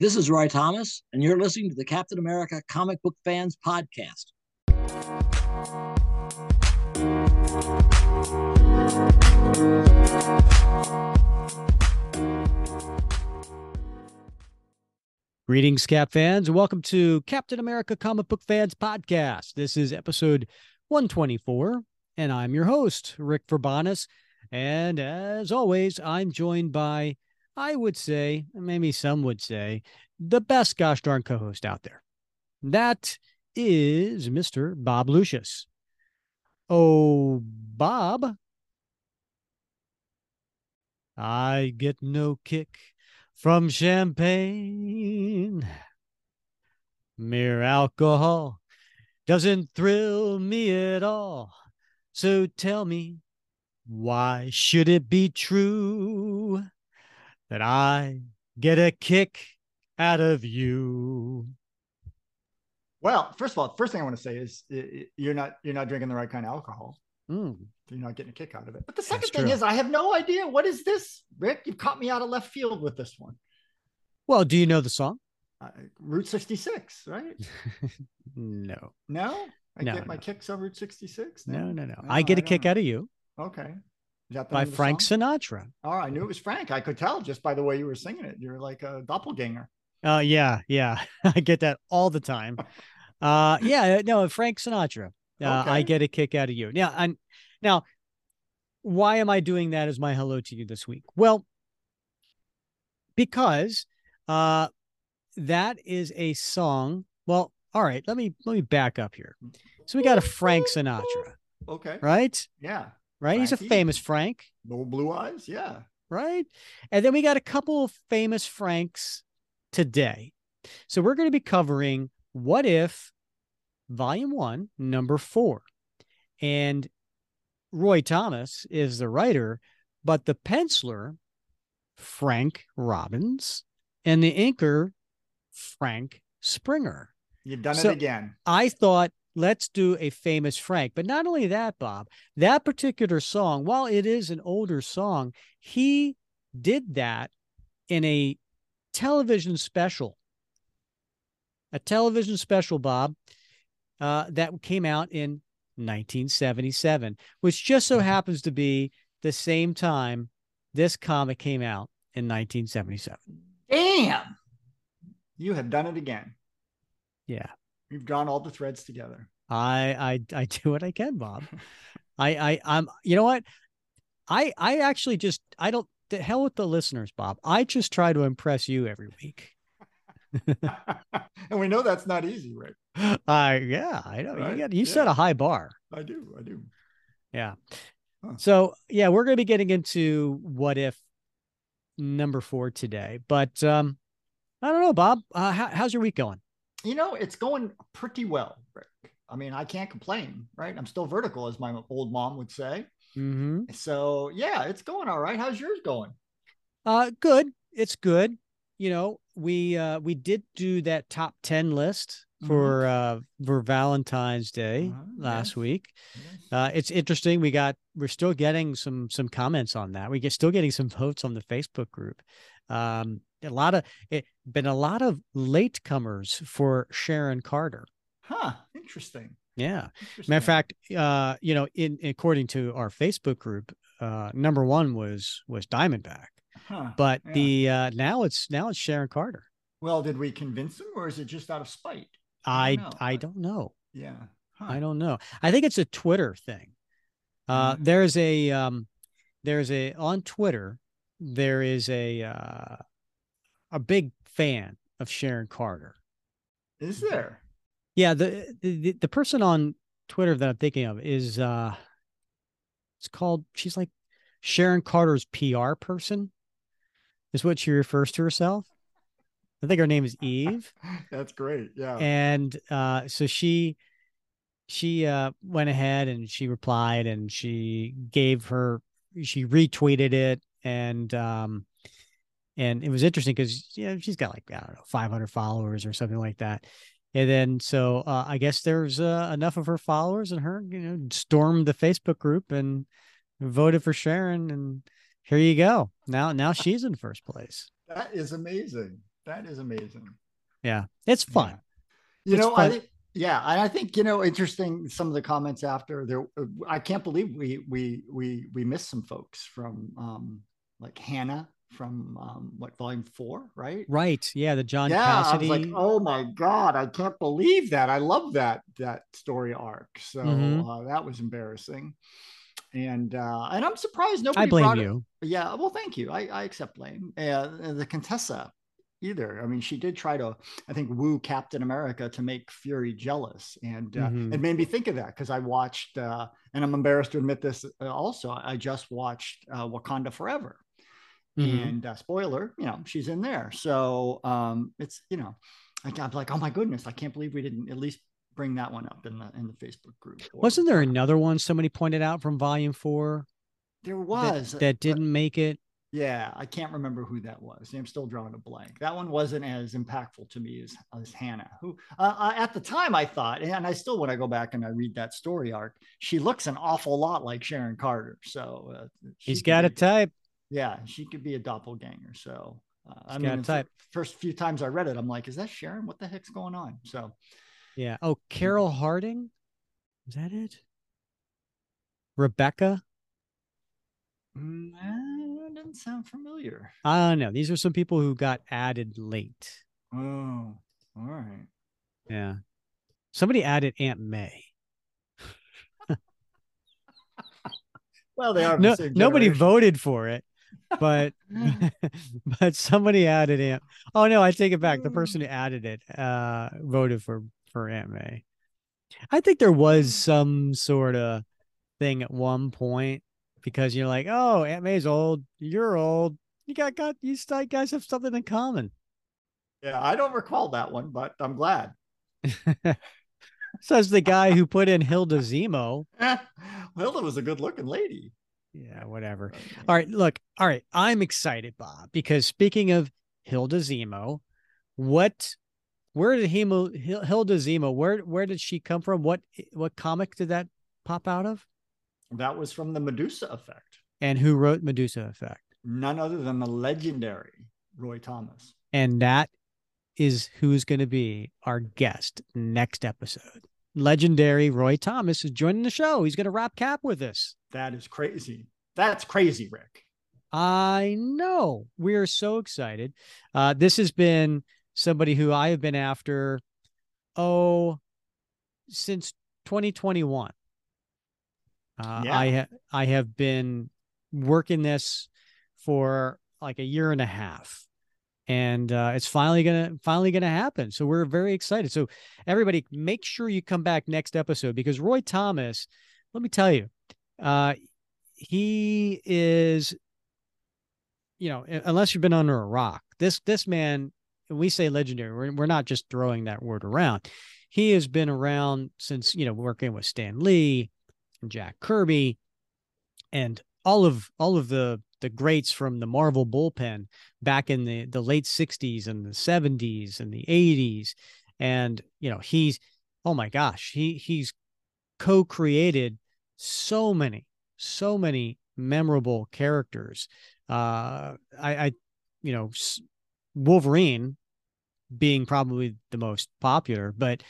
This is Roy Thomas, and you're listening to the Captain America Comic Book Fans Podcast. Greetings, Cap fans, and welcome to Captain America Comic Book Fans Podcast. This is episode 124, and I'm your host, Rick Verbanis. And as always, I'm joined by, I would say, maybe some would say, the best gosh darn co host out there. That is Mr. Bob Lucius. Oh, Bob. I get no kick from champagne. Mere alcohol doesn't thrill me at all. So tell me, why should it be true that I get a kick out of you? Well, first of all, first thing I want to say is you're not you're not drinking the right kind of alcohol. Mm. You're not getting a kick out of it. But the second That's thing true. is I have no idea what is this, Rick. You've caught me out of left field with this one. Well, do you know the song? Uh, Route 66, right? no. No? I no, get my no. kicks on Route 66? No, no, no. no. I get I a kick know. out of you. Okay. By Frank song? Sinatra. Oh, I knew it was Frank. I could tell just by the way you were singing it. You're like a doppelganger. Uh yeah, yeah. I get that all the time. uh yeah, no, Frank Sinatra. Uh, okay. I get a kick out of you. Yeah, and now why am I doing that as my hello to you this week? Well, because uh that is a song. Well, all right, let me let me back up here. So we got a Frank Sinatra. Okay. Right? Yeah. Right? Frankie. He's a famous Frank. No blue eyes, yeah. Right? And then we got a couple of famous Franks today. So we're going to be covering What If Volume 1, number 4. And Roy Thomas is the writer, but the penciler, Frank Robbins, and the inker, Frank Springer. You've done so it again. I thought, let's do a famous Frank. But not only that, Bob, that particular song, while it is an older song, he did that in a television special. A television special, Bob, uh, that came out in 1977, which just so happens to be the same time this comic came out in 1977. Damn. You have done it again. Yeah. You've drawn all the threads together. I I I do what I can, Bob. I I I'm you know what? I I actually just I don't the hell with the listeners, Bob. I just try to impress you every week. and we know that's not easy, right? Uh yeah, I know. Right? You got you yeah. set a high bar. I do, I do. Yeah. Huh. So yeah, we're gonna be getting into what if number four today. But um I don't know, Bob. Uh, how, how's your week going? You know, it's going pretty well, Rick. I mean, I can't complain, right? I'm still vertical, as my old mom would say. Mm-hmm. So yeah, it's going all right. How's yours going? Uh, good. It's good. You know, we uh we did do that top ten list for mm-hmm. uh for Valentine's Day uh-huh. last yes. week. Yes. Uh, it's interesting. We got we're still getting some some comments on that. We get still getting some votes on the Facebook group. Um, a lot of it been a lot of latecomers for Sharon Carter. Huh. Interesting. Yeah. Interesting. Matter of fact, uh, you know, in according to our Facebook group, uh, number one was was Diamondback. Huh. But Yeah. the uh now it's now it's Sharon Carter. well, did we convince them, or is it just out of spite? I don't know. I don't know. Yeah. Huh. I don't know. I think it's a Twitter thing. Uh, Mhm. there's a um, there's a on Twitter there is a uh, a big fan of Sharon Carter. Is there? Yeah, the, the the person on Twitter that I'm thinking of is uh, it's called she's like Sharon Carter's PR person, is what she refers to herself. I think her name is Eve. That's great. Yeah. and uh so she she uh went ahead and she replied and she gave her she retweeted it and um and it was interesting because you know she's got like i don't know 500 followers or something like that and then so uh, i guess there's uh, enough of her followers and her you know stormed the facebook group and voted for sharon and here you go now now she's in first place That is amazing. That is amazing. Yeah, it's fun. Yeah. You It's know, fun. I think yeah, and I think you know, interesting. Some of the comments after there, I can't believe we we we we missed some folks from um like Hannah from um what volume four, right? Right. Yeah, the John yeah, Cassidy. I was like, oh my god, I can't believe that. I love that that story arc. So Mhm. uh, that was embarrassing, and uh and I'm surprised nobody. I blame it- you. yeah, well, thank you. I, I accept blame. Uh, the Contessa either. I mean, she did try to, I think, woo Captain America to make Fury jealous, and uh, Mhm. it made me think of that because I watched, uh, and I'm embarrassed to admit this. Uh, also, I just watched uh, Wakanda Forever, Mhm. and uh, spoiler, you know, she's in there. So um, it's you know, I, I'm like, oh my goodness, I can't believe we didn't at least bring that one up in the in the Facebook group. Or- Wasn't there another one somebody pointed out from volume four There was that, but- didn't make it? Yeah, I can't remember who that was. I'm still drawing a blank. That one wasn't as impactful to me as, as Hannah, who uh, uh, at the time I thought, and I still, when I go back and I read that story arc, she looks an awful lot like Sharon Carter. So uh, He's got a type. Yeah, she could be a doppelganger. So uh, I mean, the type. first few times I read it, I'm like, is that Sharon? What the heck's going on? So Yeah. Oh, Carol Harding. Is that it? Rebecca. mm, that doesn't sound familiar. I don't know. These are some people who got added late. Oh, all right. Yeah. Somebody added Aunt May. Well, they are. No, nobody voted for it, but mm. but somebody added Aunt. Oh no, I take it back. The mm. person who added it uh voted for for Aunt May. I think there was mm. some sort of thing at one point because you're like, oh, Aunt May's old, you're old, you got got you guys have something in common. Yeah, I don't recall that one, but I'm glad. Says the guy who put in Hilda Zemo. Hilda was a good looking lady. Yeah, whatever. All right, look. All right, I'm excited, Bob, because speaking of Hilda Zemo, what, where did Hemo, Hilda Zemo, where where did she come from? What what comic did that pop out of? That was from the Medusa effect. And who wrote Medusa Effect? None other than the legendary Roy Thomas. And that is who's going to be our guest next episode. Legendary Roy Thomas is joining the show. He's going to wrap cap with us. That is crazy. That's crazy, Rick. I know. We are so excited. Uh, this has been somebody who I have been after, oh, since 2021. Uh, Yeah. I ha- I have been working this for like a year and a half, and uh, it's finally gonna finally gonna happen. So we're very excited. So everybody, make sure you come back next episode because Roy Thomas, let me tell you, uh, he is you know, unless you've been under a rock, this this man, we say legendary, we're, we're not just throwing that word around. He has been around since you know working with Stan Lee and Jack Kirby, and all of all of the the greats from the Marvel bullpen back in the the late '60s and the '70s and the '80s, and you know he's oh my gosh, he he's co-created so many so many memorable characters. Uh i i you know wolverine being probably the most popular but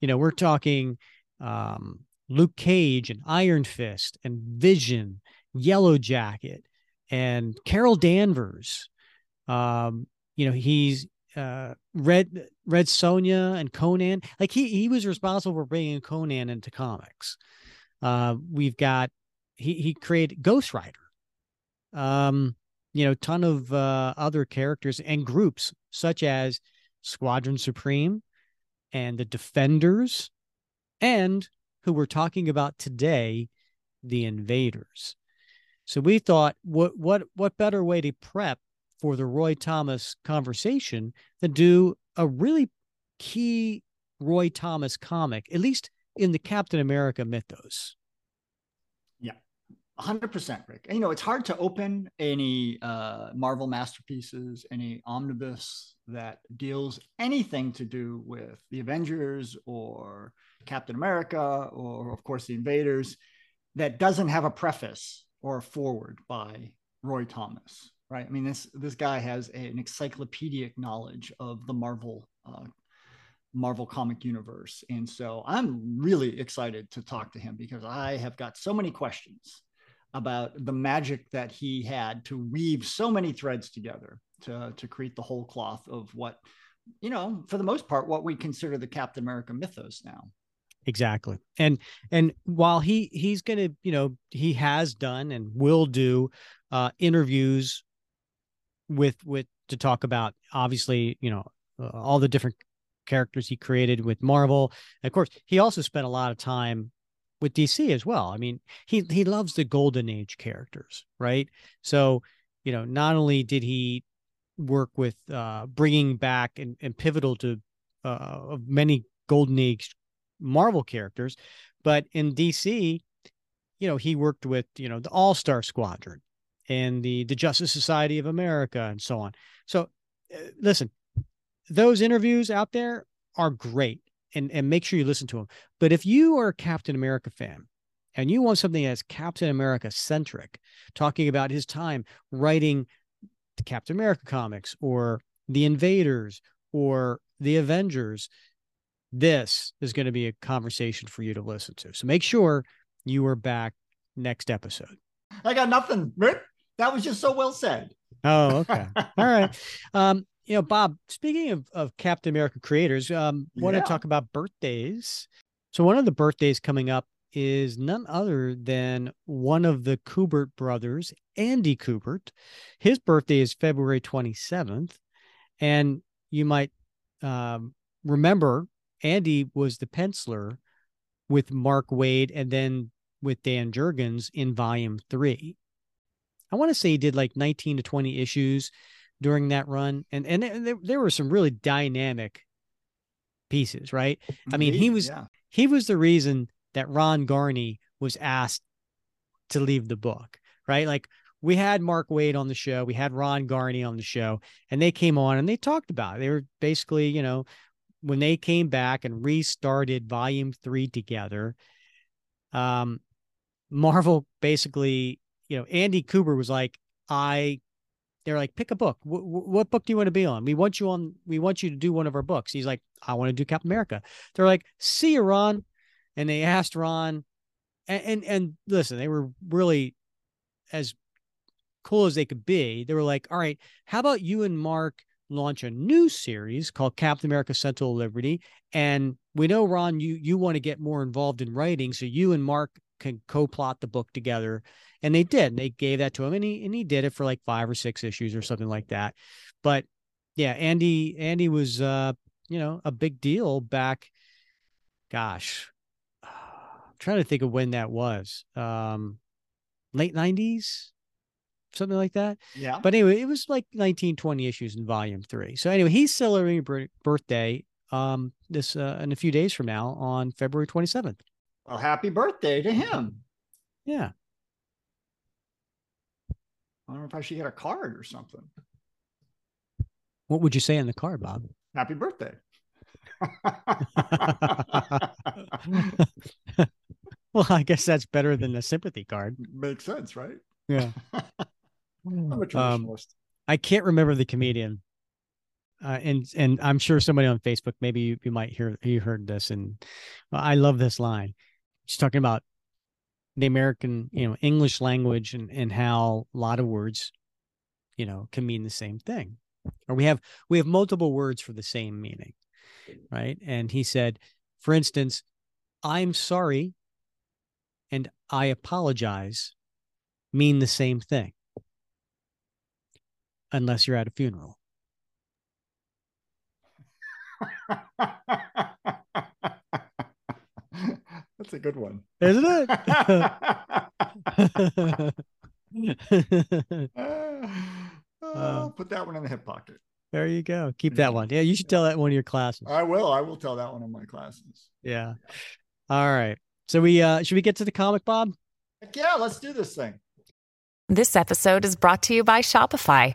you know we're talking um luke cage and iron fist and vision yellow jacket and carol danvers um you know he's uh red red sonja and conan like he he was responsible for bringing conan into comics. Uh we've got he he created ghost rider. Um you know ton of uh other characters and groups such as squadron supreme and the defenders and who we're talking about today the invaders so we thought what what what better way to prep for the roy thomas conversation than do a really key roy thomas comic at least in the captain america mythos. Yeah, 100% rick. And, you know it's hard to open any uh, marvel masterpieces any omnibus that deals anything to do with the avengers or captain america or of course the invaders that doesn't have a preface or a foreword by roy thomas right? I mean, this this guy has a, an encyclopedic knowledge of the Marvel uh, Marvel comic universe, and so I'm really excited to talk to him because I have got so many questions about the magic that he had to weave so many threads together to to create the whole cloth of what you know for the most part what we consider the captain america mythos now exactly. And and while he he's gonna you know he has done and will do uh interviews with with to talk about obviously you know uh, all the different characters he created with marvel. And of course he also spent a lot of time with dc as well. I mean he he loves the golden age characters right? So you know not only did he work with uh bringing back and, and pivotal to uh many golden age marvel characters but in dc you know he worked with you know the all-star squadron and the the Justice Society of America and so on. So uh, listen, those interviews out there are great and and make sure you listen to them. But if you are a Captain America fan and you want something that's Captain America centric, talking about his time writing the Captain America comics or the Invaders or the Avengers, this is going to be a conversation for you to listen to. So make sure you are back next episode. I got nothing, Rick. That was just so well said. Oh, okay. All right. Um, you know, Bob, speaking of, of Captain America creators, um, want to talk about birthdays. So one of the birthdays coming up is none other than one of the Kubert brothers, Andy Kubert. His birthday is February 27th. And you might um, remember Andy was the penciler with Mark Waid and then with Dan Jurgens in volume three. I want to say he did like 19 to 20 issues during that run. And and there, there were some really dynamic pieces, right? Indeed, I mean, he was yeah. he was the reason that Ron Garney was asked to leave the book, right? Like we had Mark Waid on the show, we had Ron Garney on the show, and they came on and they talked about it. They were basically, you know, when they came back and restarted volume three together, um, Marvel basically you know, Andy Kubert was like, I, they're like, pick a book. W- w- what book do you want to be on? We want you on, we want you to do one of our books. He's like, I want to do Captain America. They're like, see you, Ron. And they asked Ron, and, and, and listen, they were really as cool as they could be. They were like, all right, how about you and Mark launch a new series called Captain America Sentinel Liberty? And we know, Ron, you you want to get more involved in writing. So you and Mark can co-plot the book together. And they did. And they gave that to him and he and he did it for like five or six issues or something like that. But yeah andy andy was uh you know a big deal back gosh i'm trying to think of when that was. Um late 90s something like that yeah but anyway it was like 19 20 issues in volume three so anyway he's celebrating birthday um this uh, in a few days from now on february 27th well, happy birthday to him. Yeah. I don't know if I should get a card or something. What would you say in the card, Bob? Happy birthday. well, I guess that's better than the sympathy card. Makes sense, right? Yeah. I'm a um, traditionalist. Um, I can't remember the comedian. Uh, and and I'm sure somebody on Facebook, maybe you, you might hear you heard this, and I love this line she's talking about the American, you know, English language and, and how a lot of words, you know, can mean the same thing. Or we have we have multiple words for the same meaning. Right. And he said, for instance, I'm sorry and I apologize mean the same thing. Unless you're at a funeral. That's a good one. Isn't it? uh, put that one in the hip pocket. There you go. Keep that one. Yeah, you should tell that one of your classes. I will. I will tell that one in my classes. Yeah. All right. So we uh should we get to the comic, Bob? Heck yeah, let's do this thing. This episode is brought to you by Shopify.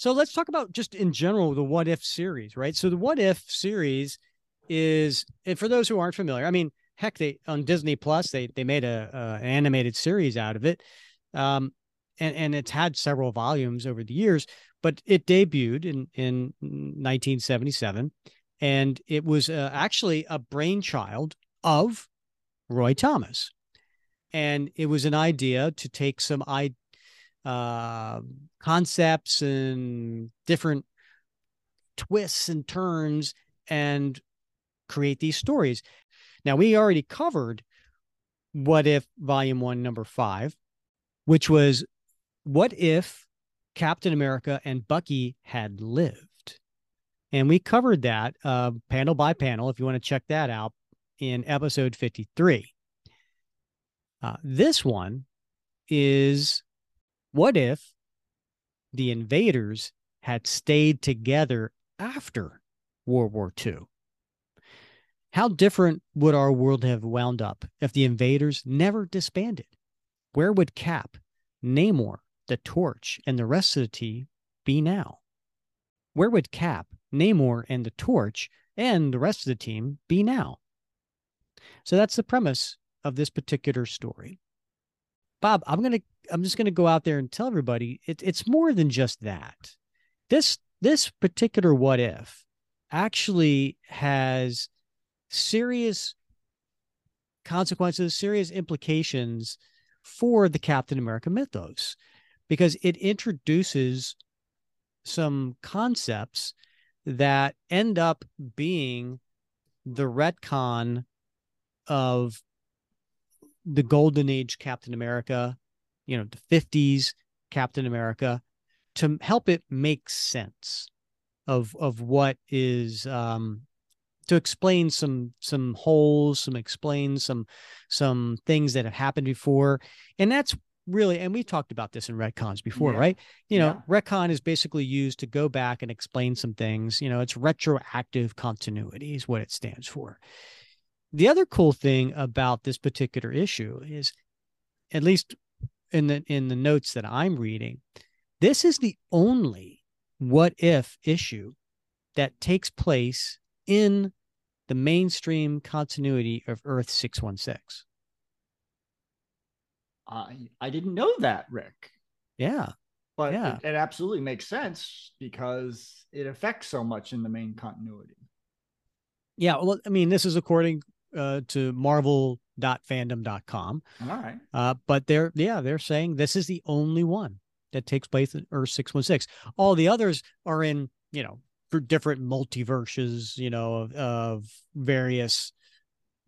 So let's talk about just in general the what if series, right? So the what if series is, and for those who aren't familiar, I mean, heck, they on Disney Plus they they made a, a an animated series out of it, um, and and it's had several volumes over the years. But it debuted in in 1977, and it was uh, actually a brainchild of Roy Thomas, and it was an idea to take some i uh, concepts and different twists and turns and create these stories. Now, we already covered What If Volume 1, Number 5, which was What If Captain America and Bucky had lived? And we covered that uh, panel by panel, if you want to check that out, in episode 53. Uh, this one is What If the invaders had stayed together after World War II? How different would our world have wound up if the invaders never disbanded? Where would Cap, Namor, the Torch, and the rest of the team be now? Where would Cap, Namor, and the Torch and the rest of the team be now? So that's the premise of this particular story. Bob, I'm gonna I'm just gonna go out there and tell everybody it, it's more than just that. This this particular what if actually has serious consequences, serious implications for the Captain America mythos because it introduces some concepts that end up being the retcon of the golden age Captain America, you know, the 50s Captain America to help it make sense of of what is um to explain some some holes, some explain some some things that have happened before, and that's really and we talked about this in retcons before, Yeah. right? You know, Yeah. retcon is basically used to go back and explain some things. You know, it's retroactive continuity is what it stands for. The other cool thing about this particular issue is, at least in the in the notes that I'm reading, this is the only what if issue that takes place in the mainstream continuity of Earth 616. I I didn't know that, Rick. Yeah. But Yeah. it, it absolutely makes sense because it affects so much in the main continuity. Yeah. Well, I mean, this is according uh, to marvel.fandom.com. All right. Uh, but they're, yeah, they're saying this is the only one that takes place in Earth 616. All the others are in, you know, for different multiverses, you know, of, of various,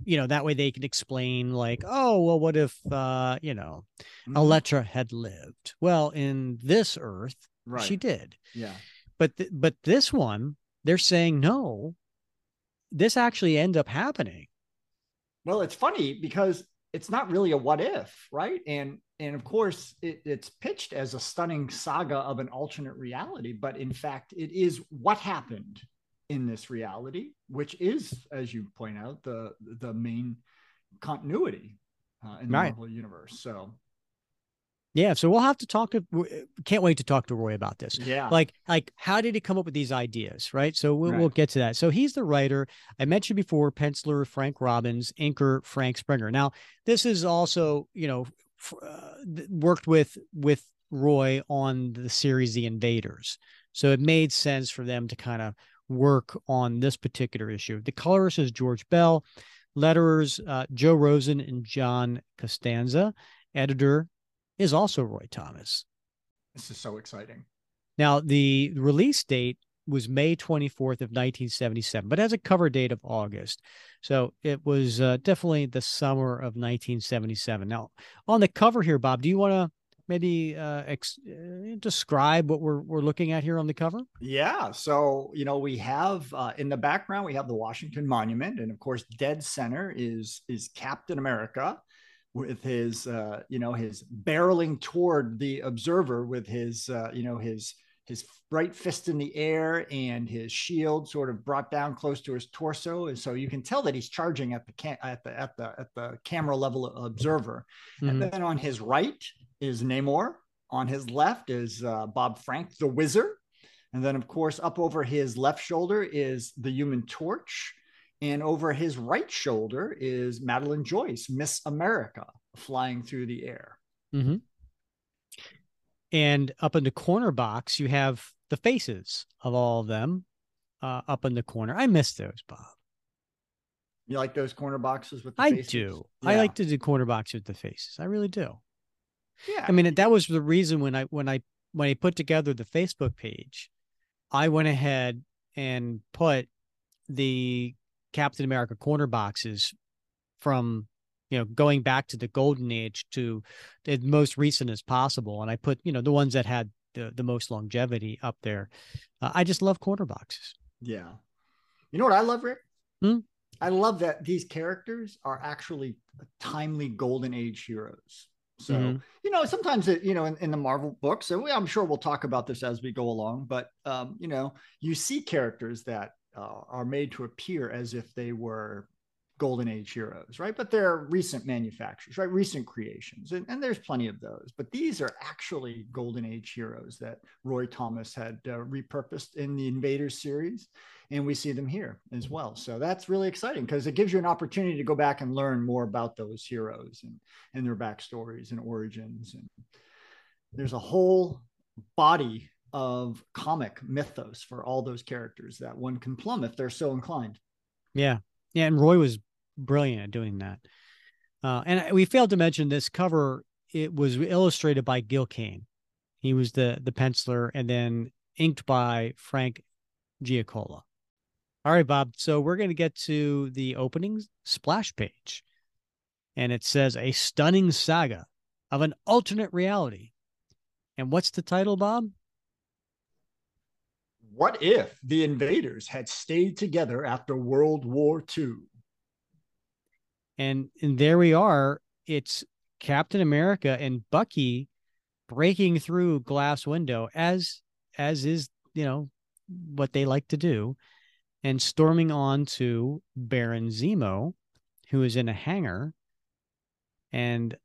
you know, that way they can explain, like, oh, well, what if, uh, you know, Mhm. Elektra had lived? Well, in this Earth, Right. she did. Yeah. But th- but this one, they're saying no. This actually ends up happening. Well, it's funny because it's not really a what if, right? And and of course, it, it's pitched as a stunning saga of an alternate reality, but in fact, it is what happened in this reality, which is, as you point out, the the main continuity uh, in the Right. Marvel universe. So Yeah, so we'll have to talk to. Can't wait to talk to Roy about this. yeah, Like, like, how did he come up with these ideas? Right. So we'll, we'll get to that. So he's the writer. I mentioned before, penciler Frank Robbins, inker Frank Springer. Now, this is also, you know, f- uh, worked with with Roy on the series The Invaders. So it made sense for them to kind of work on this particular issue. The colorist is George Bell, letterers uh, Joe Rosen and John Costanza, editor is also Roy Thomas. This is so exciting. Now, the release date was May 24th of 1977, but has a cover date of August. So it was uh, definitely the summer of 1977. Now, on the cover here, Bob, do you want to maybe uh, ex- uh, describe what we're we're looking at here on the cover? Yeah. So you know we have uh, in the background we have the Washington Monument, and of course, dead center is is Captain America with his uh, you know his barreling toward the observer with his uh, you know his his right fist in the air and his shield sort of brought down close to his torso. And so you can tell that he's charging at the cam- at the at the at the camera level observer. Mm-hmm. and then on his right is namor. On his left is uh, bob frank the whizzer. And then of course up over his left shoulder is the human torch and over his right shoulder is madeline joyce miss america flying through the air mm-hmm. And up in the corner box, you have the faces of all of them uh, up in the corner. I miss those, Bob. You like those corner boxes with the faces? I faces? do. Yeah. I like to do corner boxes with the faces. I really do. Yeah. I mean, that was the reason when I when I when I put together the Facebook page, I went ahead and put the Captain America corner boxes from you know, going back to the golden age to the most recent as possible. And I put, you know, the ones that had the, the most longevity up there. Uh, I just love corner boxes. Yeah. You know what I love, Rick? Hmm? I love that these characters are actually timely golden age heroes. So, mm-hmm. you know, sometimes, it, you know, in, in, the Marvel books, and we, I'm sure we'll talk about this as we go along, but, um, you know, you see characters that uh, are made to appear as if they were golden age heroes, right? But they're recent manufacturers, right? Recent creations. And, and there's plenty of those. But these are actually golden age heroes that Roy Thomas had uh, repurposed in the Invaders series. And we see them here as well. So that's really exciting because it gives you an opportunity to go back and learn more about those heroes and, and their backstories and origins. And there's a whole body of comic mythos for all those characters that one can plumb if they're so inclined. Yeah. Yeah. And Roy was brilliant at doing that. Uh, and we failed to mention this cover. It was illustrated by Gil Kane. He was the the penciler, and then inked by Frank Giacoia. All right, Bob. So we're going to get to the opening splash page, and it says a stunning saga of an alternate reality. And what's the title, Bob? What if the invaders had stayed together after World War II? And and there we are. It's Captain America and Bucky breaking through glass window as as is, you know, what they like to do and storming on to Baron Zemo, who is in a hangar. And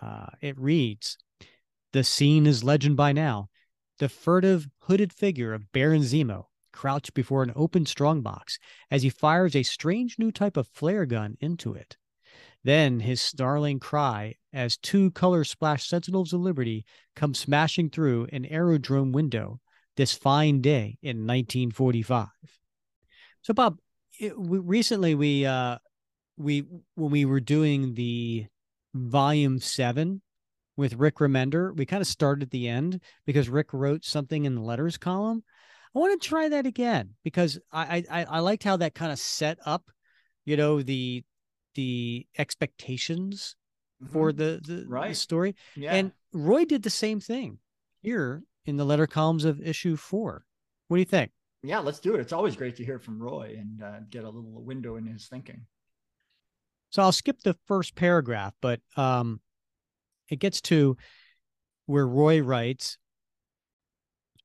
uh, it reads The scene is legend by now. The furtive, hooded figure of Baron Zemo crouched before an open strongbox as he fires a strange new type of flare gun into it. Then his snarling cry as two color splash Sentinels of Liberty come smashing through an aerodrome window this fine day in 1945. So, Bob, it, we, recently we uh, we when we were doing the volume seven with Rick Remender, we kind of started at the end because Rick wrote something in the letters column. I want to try that again because I I, I liked how that kind of set up, you know, the the expectations mm-hmm. for the the, right. the story. Yeah. And Roy did the same thing here in the letter columns of issue four. What do you think? Yeah, let's do it. It's always great to hear from Roy and uh, get a little window in his thinking. So I'll skip the first paragraph, but um, it gets to where Roy writes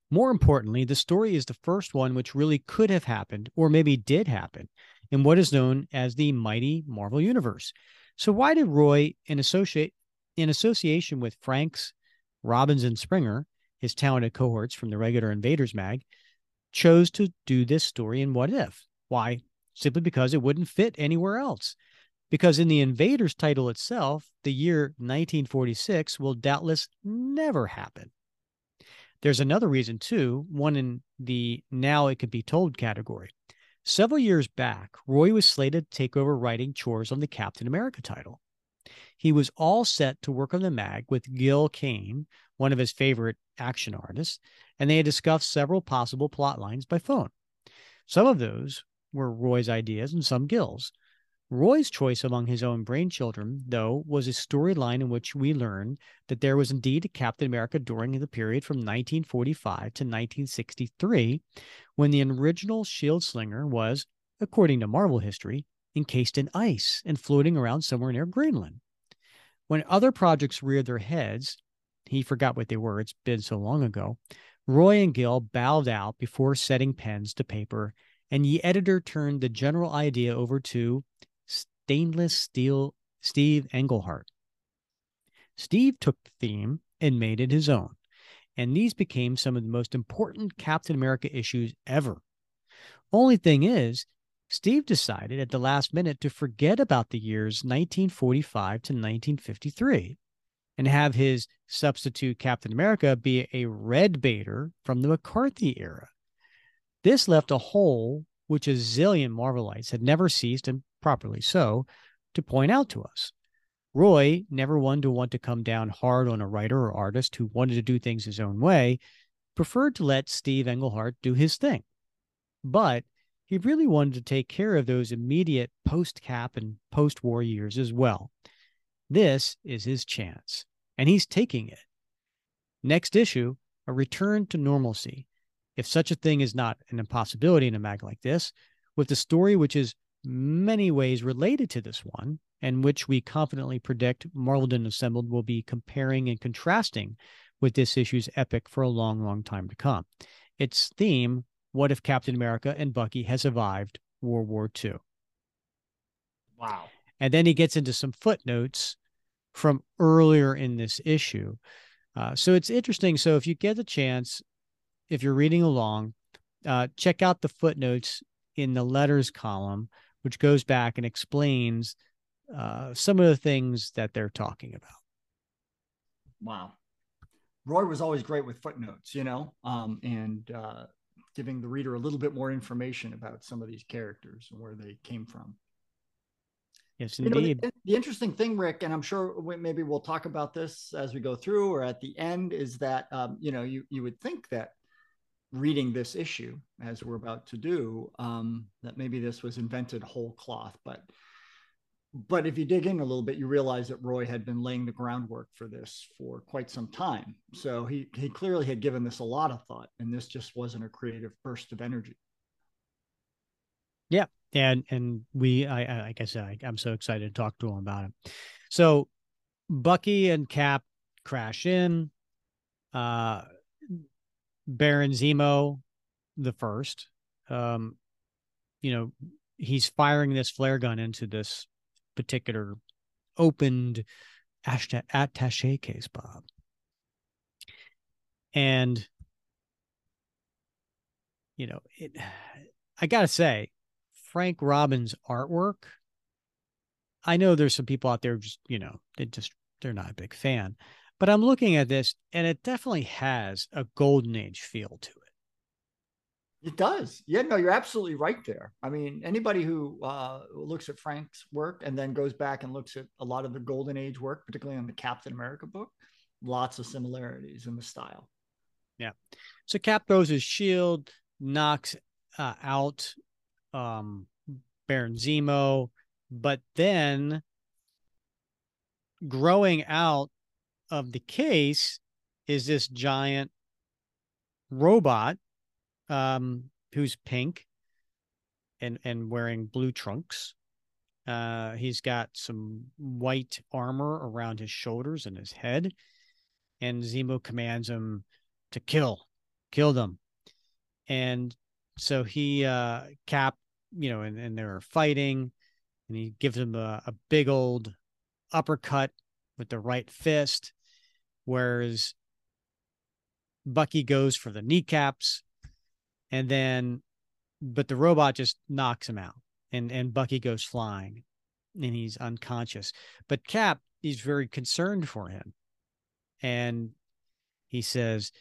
More importantly, the story is the first one which really could have happened, or maybe did happen, in what is known as the mighty Marvel Universe. So, why did Roy, in, associate, in association with Franks, Robbins, and Springer, his talented cohorts from the regular Invaders mag, chose to do this story in What If? Why? Simply because it wouldn't fit anywhere else because in the Invaders title itself, the year 1946 will doubtless never happen. There's another reason, too, one in the now it could be told category. Several years back, Roy was slated to take over writing chores on the Captain America title. He was all set to work on the mag with Gil Kane, one of his favorite action artists, and they had discussed several possible plot lines by phone. Some of those were Roy's ideas and some Gil's. Roy's choice among his own brainchildren, though, was a storyline in which we learn that there was indeed a Captain America during the period from 1945 to 1963, when the original shield slinger was, according to Marvel history, encased in ice and floating around somewhere near Greenland. When other projects reared their heads, he forgot what they were, it's been so long ago. Roy and Gil bowed out before setting pens to paper, and the editor turned the general idea over to stainless steel Steve Englehart. Steve took the theme and made it his own, and these became some of the most important Captain America issues ever. Only thing is, Steve decided at the last minute to forget about the years 1945 to 1953 and have his substitute Captain America be a red baiter from the McCarthy era. This left a hole which a zillion Marvelites had never ceased, and properly so, to point out to us. Roy, never one to want to come down hard on a writer or artist who wanted to do things his own way, preferred to let Steve Englehart do his thing. But he really wanted to take care of those immediate post cap and post war years as well. This is his chance, and he's taking it. Next issue, a return to normalcy, if such a thing is not an impossibility in a mag like this, with the story which is many ways related to this one, and which we confidently predict Marveled Assembled will be comparing and contrasting with this issue's epic for a long, long time to come. Its theme What if Captain America and Bucky had survived World War II? Wow. And then he gets into some footnotes from earlier in this issue. Uh, so it's interesting. So if you get a chance, if you're reading along, uh, check out the footnotes in the letters column, which goes back and explains uh, some of the things that they're talking about. Wow. Roy was always great with footnotes, you know, um, and uh, giving the reader a little bit more information about some of these characters and where they came from. Yes, You know, indeed. the, the interesting thing, Rick, and I'm sure we, maybe we'll talk about this as we go through or at the end, is that um, you know you you would think that reading this issue as we're about to do, um, that maybe this was invented whole cloth, but but if you dig in a little bit, you realize that Roy had been laying the groundwork for this for quite some time. So he he clearly had given this a lot of thought, and this just wasn't a creative burst of energy. Yeah, and and we, I, I like I said, I, I'm so excited to talk to him about it. So Bucky and Cap crash in. Uh, Baron Zemo, the first, um, you know, he's firing this flare gun into this particular opened atta- attaché case, Bob. And you know, it I gotta say, Frank Robbins' artwork. I know there's some people out there just, you know, they just they're not a big fan. But I'm looking at this and it definitely has a golden age feel to it. It does. Yeah, no, you're absolutely right there. I mean, anybody who uh, looks at Frank's work and then goes back and looks at a lot of the Golden Age work, particularly on the Captain America book, lots of similarities in the style. Yeah. So Cap throws his shield, knocks uh, out um, Baron Zemo, but then growing out of the case is this giant robot um, who's pink and and wearing blue trunks. Uh, he's got some white armor around his shoulders and his head, and Zemo commands him to kill, kill them, and so he uh, Cap, you know, and, and they're fighting, and he gives him a, a big old uppercut with the right fist, whereas Bucky goes for the kneecaps, and then, but the robot just knocks him out, and and Bucky goes flying, and he's unconscious. But Cap, is very concerned for him, and he says,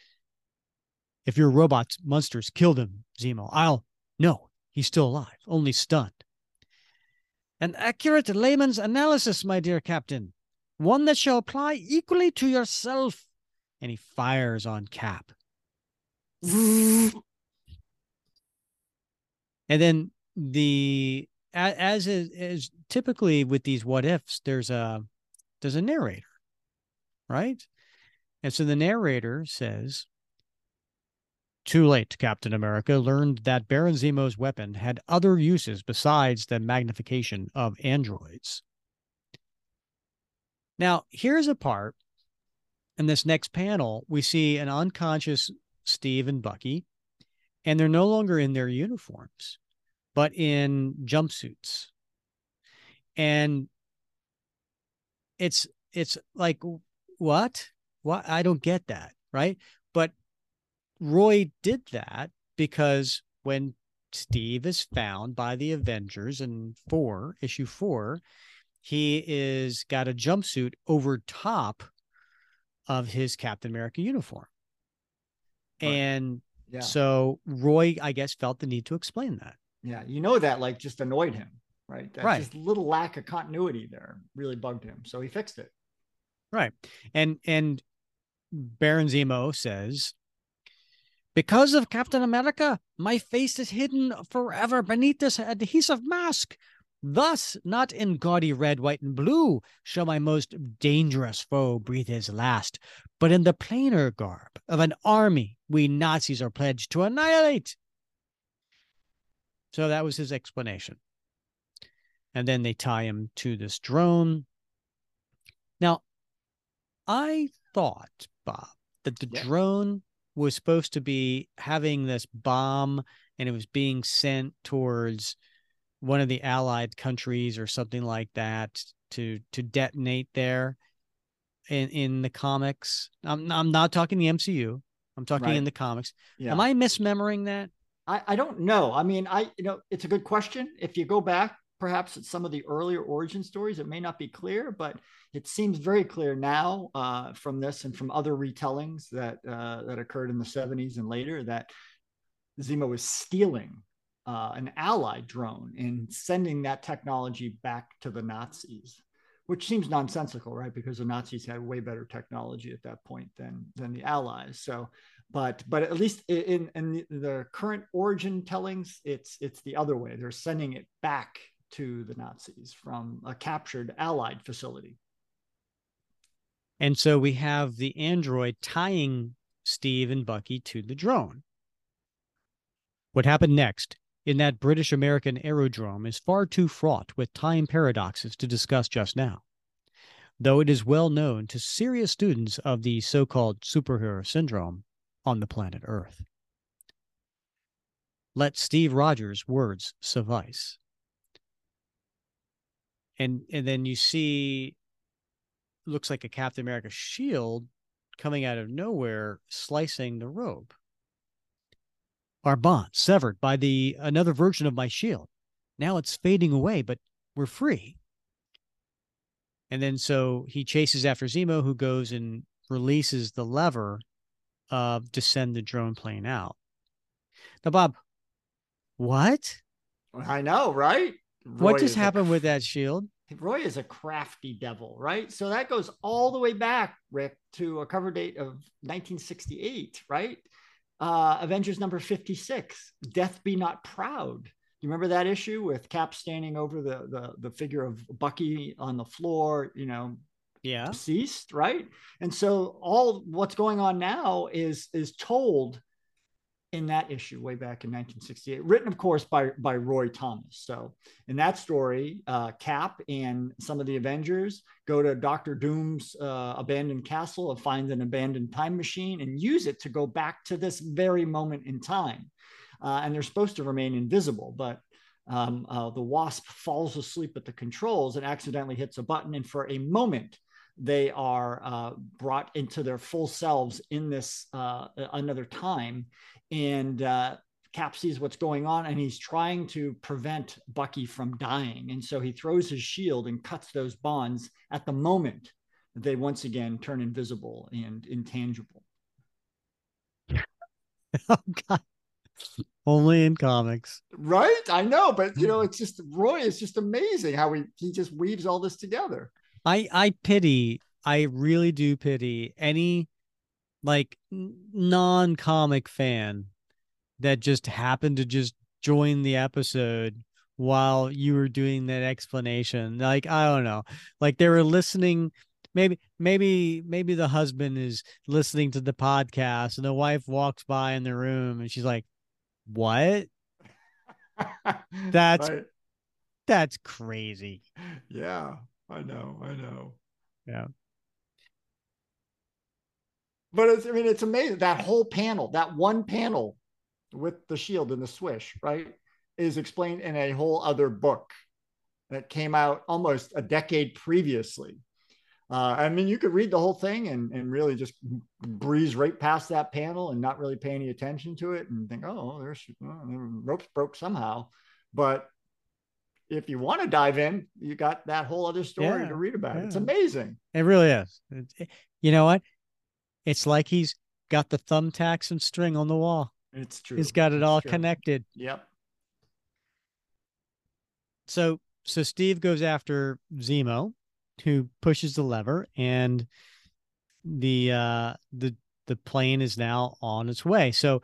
"If your robot monsters killed him, Zemo, I'll no, he's still alive, only stunned." An accurate layman's analysis, my dear Captain. One that shall apply equally to yourself. And he fires on Cap. and then the as is, is typically with these what ifs, there's a there's a narrator, right? And so the narrator says, too late, Captain America learned that Baron Zemo's weapon had other uses besides the magnification of androids. Now, here's a part in this next panel. We see an unconscious Steve and Bucky, and they're no longer in their uniforms, but in jumpsuits. And it's it's like what? What I don't get that, right? But Roy did that because when Steve is found by the Avengers in four, issue four, he is got a jumpsuit over top of his Captain America uniform. Right. And yeah. so Roy, I guess, felt the need to explain that. Yeah, you know that like just annoyed him, right? That right. just little lack of continuity there really bugged him. So he fixed it. Right. And and Baron Zemo says, because of Captain America, my face is hidden forever beneath this adhesive mask. Thus, not in gaudy red, white, and blue shall my most dangerous foe breathe his last, but in the plainer garb of an army we Nazis are pledged to annihilate. So that was his explanation. And then they tie him to this drone. Now, I thought, Bob, that the yeah. drone was supposed to be having this bomb and it was being sent towards one of the allied countries or something like that to to detonate there in in the comics. I'm, I'm not talking the mcu i'm talking right. in the comics. Yeah. am i misremembering that? I, I don't know. I mean i you know it's a good question. If you go back perhaps at some of the earlier origin stories it may not be clear but it seems very clear now uh, from this and from other retellings that uh, that occurred in the 70s and later that Zemo was stealing uh, an allied drone and sending that technology back to the Nazis, which seems nonsensical, right? Because the Nazis had way better technology at that point than than the Allies. So, but but at least in in the current origin tellings, it's it's the other way. They're sending it back to the Nazis from a captured Allied facility. And so we have the android tying Steve and Bucky to the drone. What happened next in that British American aerodrome is far too fraught with time paradoxes to discuss just now, though it is well known to serious students of the so called superhero syndrome on the planet Earth. Let Steve Rogers' words suffice. And, and then you see looks like a Captain America shield coming out of nowhere, slicing the robe. Our bond severed by the another version of my shield. Now it's fading away, but we're free. And then so he chases after Zemo, who goes and releases the lever uh, to send the drone plane out. Now, Bob, what? I know, right? Roy what just happened a... with that shield? Roy is a crafty devil, right? So that goes all the way back, Rick, to a cover date of 1968, right? Uh, Avengers number 56, Death Be Not Proud. You remember that issue with Cap standing over the, the, the figure of Bucky on the floor, you know, yeah, deceased, right? And so all what's going on now is is told in that issue way back in 1968, written, of course, by, by Roy Thomas. So, in that story, uh, Cap and some of the Avengers go to Doctor Doom's uh, abandoned castle and find an abandoned time machine and use it to go back to this very moment in time. Uh, and they're supposed to remain invisible, but um, uh, the wasp falls asleep at the controls and accidentally hits a button. And for a moment, they are uh, brought into their full selves in this uh, another time and uh, Cap sees what's going on and he's trying to prevent Bucky from dying. And so he throws his shield and cuts those bonds at the moment they once again turn invisible and intangible. oh, God. Only in comics. Right? I know, but you know, it's just Roy is just amazing how he he just weaves all this together. I I pity, I really do pity any like non-comic fan that just happened to just join the episode while you were doing that explanation. Like I don't know, like they were listening. Maybe maybe maybe the husband is listening to the podcast and the wife walks by in the room and she's like, "What? That's Right. that's crazy." yeah, I know, I know. Yeah. But it's, I mean, it's amazing that whole panel, that one panel with the shield and the swish, right, is explained in a whole other book that came out almost a decade previously. Uh, I mean, you could read the whole thing and, and really just breeze right past that panel and not really pay any attention to it and think, oh, there's well, the ropes broke somehow. But if you want to dive in, you got that whole other story Yeah, to read about. It's amazing. It really is. It- you know what? It's like he's got the thumbtacks and string on the wall. It's true. He's got it It's all true. connected. Yep. So so Steve goes after Zemo, who pushes the lever, and the uh the the plane is now on its way. So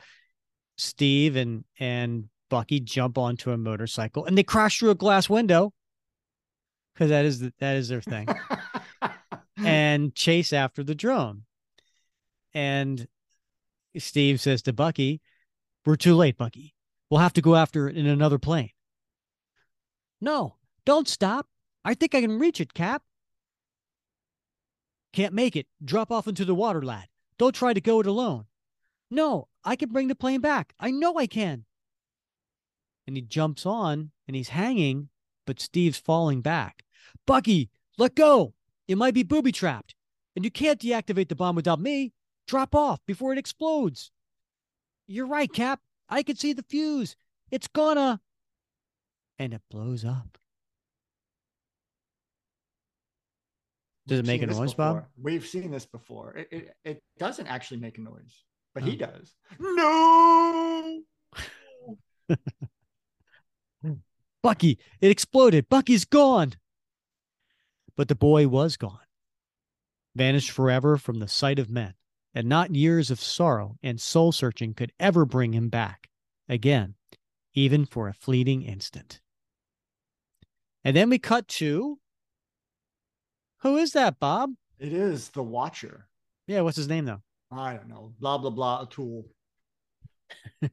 Steve and and Bucky jump onto a motorcycle and they crash through a glass window because that is the, that is their thing. and chase after the drone. And Steve says to Bucky, We're too late, Bucky. We'll have to go after it in another plane. No, don't stop. I think I can reach it, Cap. Can't make it. Drop off into the water, lad. Don't try to go it alone. No, I can bring the plane back. I know I can. And he jumps on and he's hanging, but Steve's falling back. Bucky, let go. It might be booby trapped. And you can't deactivate the bomb without me. Drop off before it explodes. You're right, Cap. I can see the fuse. It's gonna. And it blows up. Does it We've make a noise, Bob? before. We've seen this before. It, it, it doesn't actually make a noise, but he Oh. does. No. Bucky, it exploded. Bucky's gone. But the boy was gone, vanished forever from the sight of men, and not years of sorrow and soul searching could ever bring him back again, even for a fleeting instant. And then we cut to who is that, Bob? It is the Watcher. Yeah, what's his name though? I don't know. Blah blah blah. A tool.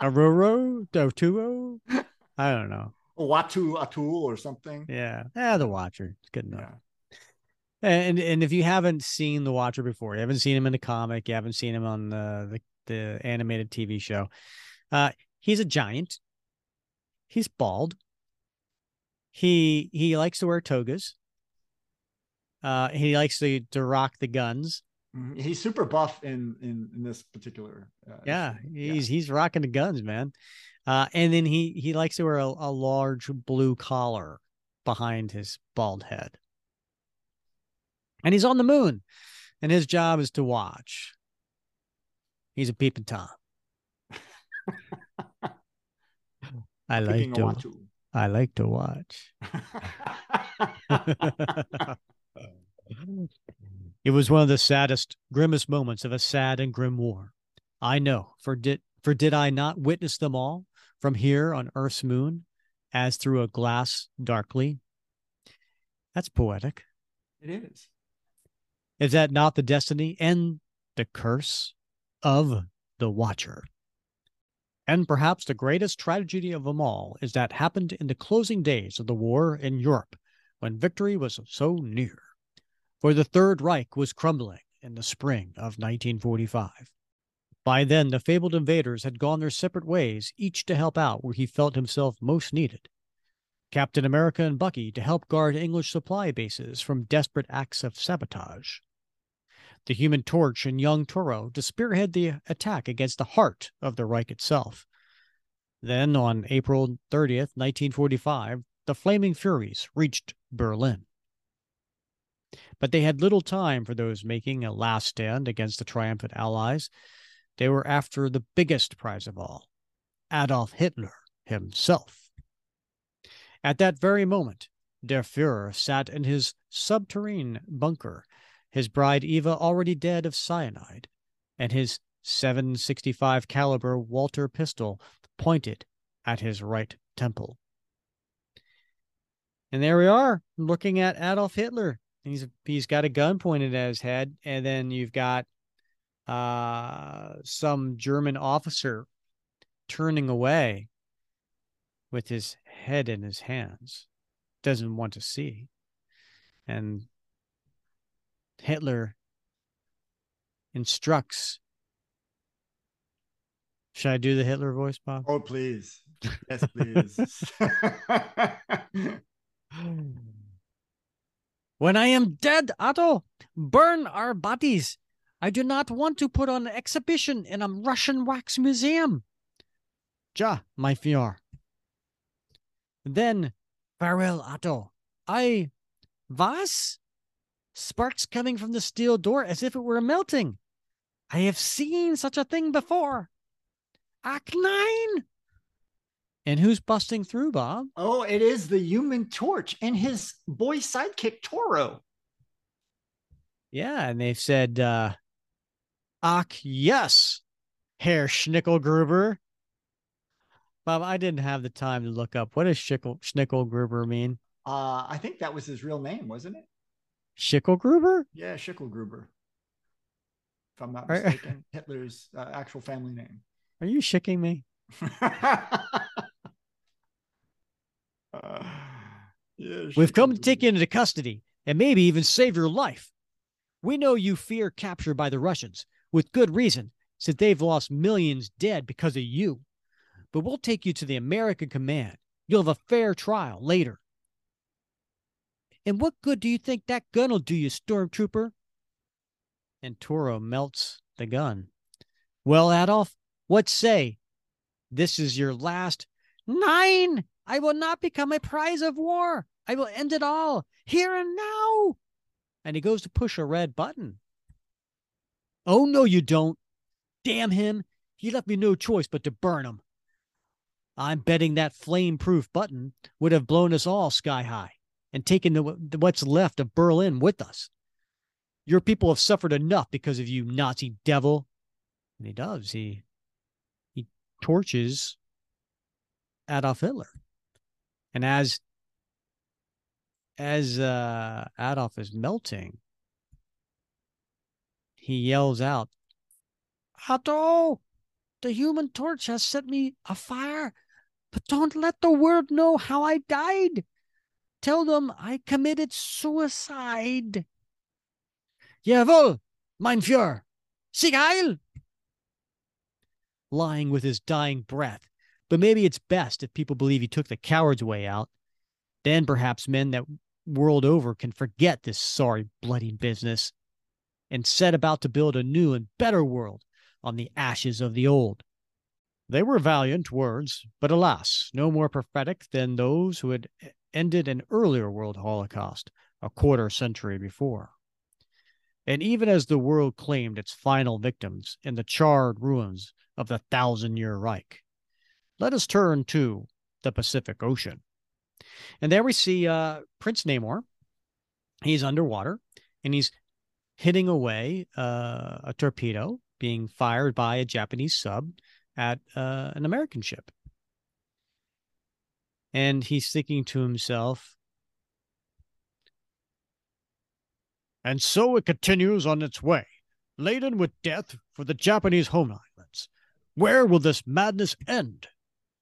Aurora? Dotuo? I don't know. Watu Atul or something. Yeah. Yeah, the Watcher. It's good enough. Yeah. And and if you haven't seen the Watcher before, you haven't seen him in the comic, you haven't seen him on the the, the animated TV show. Uh, he's a giant. He's bald. He he likes to wear togas. Uh, he likes to to rock the guns. Mhm. He's super buff in in, in this particular. Uh, Yeah, he's he's rocking the guns, man. Uh, and then he he likes to wear a, a large blue collar behind his bald head. And he's on the moon, and his job is to watch. He's a peeping tom. I like to Watu. I like to watch. It was one of the saddest, grimmest moments of a sad and grim war. I know, for did for did I not witness them all from here on Earth's moon, as through a glass darkly? That's poetic. it is. Is that not the destiny and the curse of the Watcher? And perhaps the greatest tragedy of them all is that happened in the closing days of the war in Europe, when victory was so near. For the Third Reich was crumbling in the spring of 1945. By then, the fabled invaders had gone their separate ways, each to help out where he felt himself most needed. Captain America and Bucky to help guard English supply bases from desperate acts of sabotage. The Human Torch and young Toro to spearhead the attack against the heart of the Reich itself. Then, on April 30th, 1945, the Flaming Furies reached Berlin. But they had little time for those making a last stand against the triumphant Allies. They were after the biggest prize of all Adolf Hitler himself. At that very moment, Der Fuhrer sat in his subterranean bunker, his bride Eva already dead of cyanide, and his 765 caliber Walther pistol pointed at his right temple. And there we are, looking at Adolf Hitler. He's he's got a gun pointed at his head, and then you've got uh, some German officer turning away with his head in his hands, doesn't want to see. And Hitler instructs. Should I do the Hitler voice, Bob? Oh, please. Yes, please. when I am dead, Otto, burn our bodies. I do not want to put on an exhibition in a Russian wax museum. Ja, my Führer. Then, farewell, Otto. I. Was? Sparks coming from the steel door as if it were melting. I have seen such a thing before. Act nine. And who's busting through, Bob? Oh, it is the human torch and his boy sidekick, Toro. Yeah, and they've said, uh, Ach, yes, Herr Schnickelgruber. Bob, I didn't have the time to look up. What does Schnickel, Schnickelgruber mean? Uh, I think that was his real name, wasn't it? Schickelgruber? Yeah, Schickelgruber. If I'm not mistaken, Hitler's uh, actual family name. Are you shicking me? Uh, yeah, We've come to take you into custody and maybe even save your life. We know you fear capture by the Russians, with good reason, since they've lost millions dead because of you. But we'll take you to the American command. You'll have a fair trial later. And what good do you think that gun will do you, stormtrooper? And Toro melts the gun. Well, Adolf, what say? This is your last. Nine! I will not become a prize of war. I will end it all here and now. And he goes to push a red button. Oh, no, you don't. Damn him. He left me no choice but to burn him. I'm betting that flame proof button would have blown us all sky high and taken the, what's left of Berlin with us. Your people have suffered enough because of you, Nazi devil. And he does. He he torches Adolf Hitler. And as as uh, Adolf is melting, he yells out, Otto, the human torch has set me afire, but don't let the world know how I died. Tell them I committed suicide. Jawohl, mein Führer. Sieg heil! Lying with his dying breath. But maybe it's best if people believe he took the coward's way out. Then perhaps men that world over can forget this sorry, bloody business and set about to build a new and better world on the ashes of the old. They were valiant words, but alas, no more prophetic than those who had ended an earlier world holocaust a quarter century before. And even as the world claimed its final victims in the charred ruins of the thousand year Reich, let us turn to the Pacific Ocean. And there we see uh, Prince Namor. He's underwater and he's hitting away uh, a torpedo being fired by a Japanese sub at uh, an American ship. And he's thinking to himself, and so it continues on its way, laden with death for the Japanese home islands. Where will this madness end?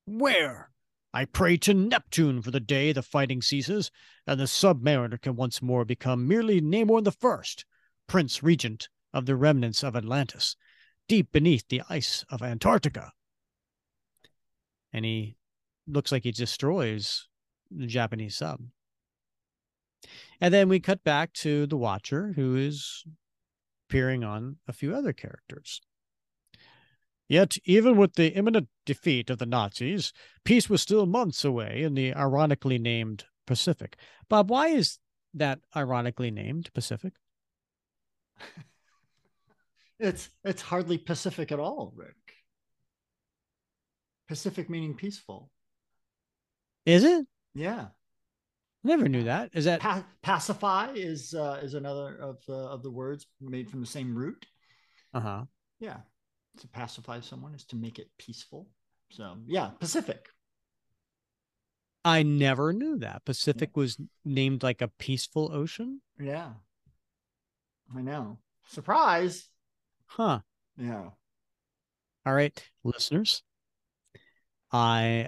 Where? I pray to Neptune for the day the fighting ceases, and the submariner can once more become merely Namor the First, Prince Regent of the remnants of Atlantis, deep beneath the ice of Antarctica. And he looks like he destroys the Japanese sub. And then we cut back to the Watcher, who is peering on a few other characters. Yet, even with the imminent defeat of the Nazis, peace was still months away in the ironically named Pacific. Bob, why is that ironically named Pacific? it's it's hardly Pacific at all, Rick. Pacific meaning peaceful. Is it? Yeah. Never knew that. Is that Pa- pacify is uh, is another of the of the words made from the same root. uh huh? Yeah, to pacify someone is to make it peaceful. So yeah, Pacific. I never knew that. Pacific was named like a peaceful ocean. Yeah, I know. Surprise. Huh. Yeah. All right, listeners. I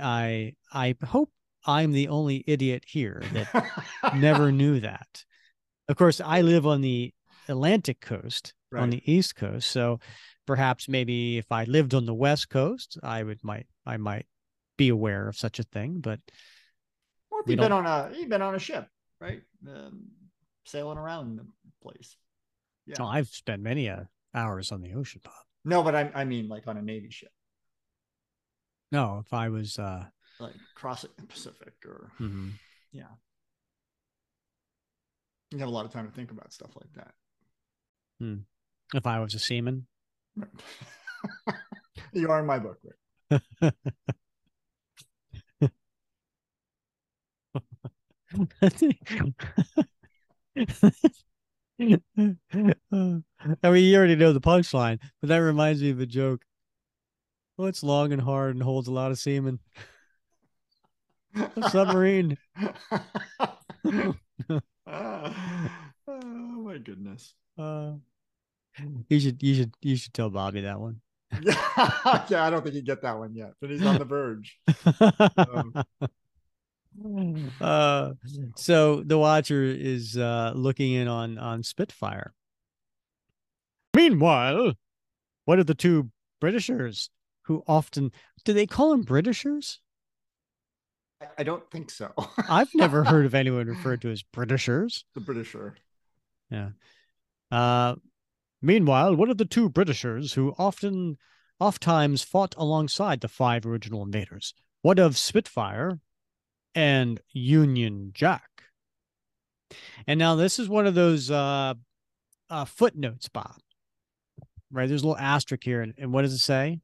I I hope I'm the only idiot here that never knew that. Of course, I live on the Atlantic coast, on the East Coast. So perhaps maybe if I lived on the West Coast, I would might I might be aware of such a thing. But Or if you've been on a you've been on a ship, right? Um, sailing around the place. Yeah. oh, I've spent many uh, hours on the ocean, Bob. No, but I I mean like on a navy ship, No, if I was uh like crossing the Pacific, or mhm. yeah. You have a lot of time to think about stuff like that. if I was a seaman. you are in my book, right? I mean, you already know the punchline, but that reminds me of a joke. Well, it's long and hard and holds a lot of semen. Submarine. oh my goodness. Uh, you should, you should, you should tell Bobby that one. Yeah, yeah, I don't think he'd get that one yet, but he's on the verge. uh, so the Watcher is uh, looking in on on Spitfire. Meanwhile, what are the two Britishers who often do they call them Britishers? I- don't think so. I've never heard of anyone referred to as Britishers. the Britisher. Yeah. Uh, meanwhile, one of the two Britishers who often, oft times fought alongside the five original invaders, What of Spitfire and Union Jack. And now this is one of those uh, uh, footnotes, Bob. Right? There's a little asterisk here, and, and what does it say?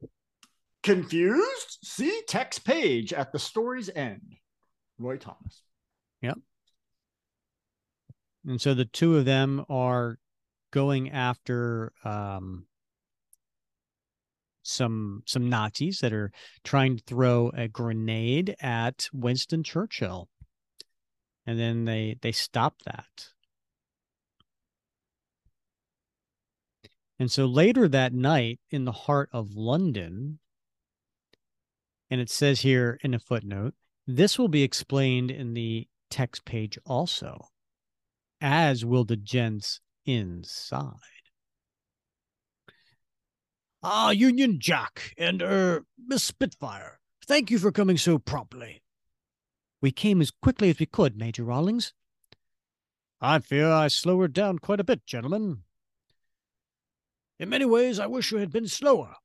Confused? See text page at the story's end. Roy Thomas. Yep. And so the two of them are going after um, some some Nazis that are trying to throw a grenade at Winston Churchill, and then they they stop that. And so later that night, in the heart of London, and it says here in a footnote, this will be explained in the text page also as will the gents inside. Ah, Union Jack and er Miss Spitfire, thank you for coming so promptly. We came as quickly as we could, Major Rawlings. I fear I slowed her down quite a bit, gentlemen. In many ways, I wish you had been slower.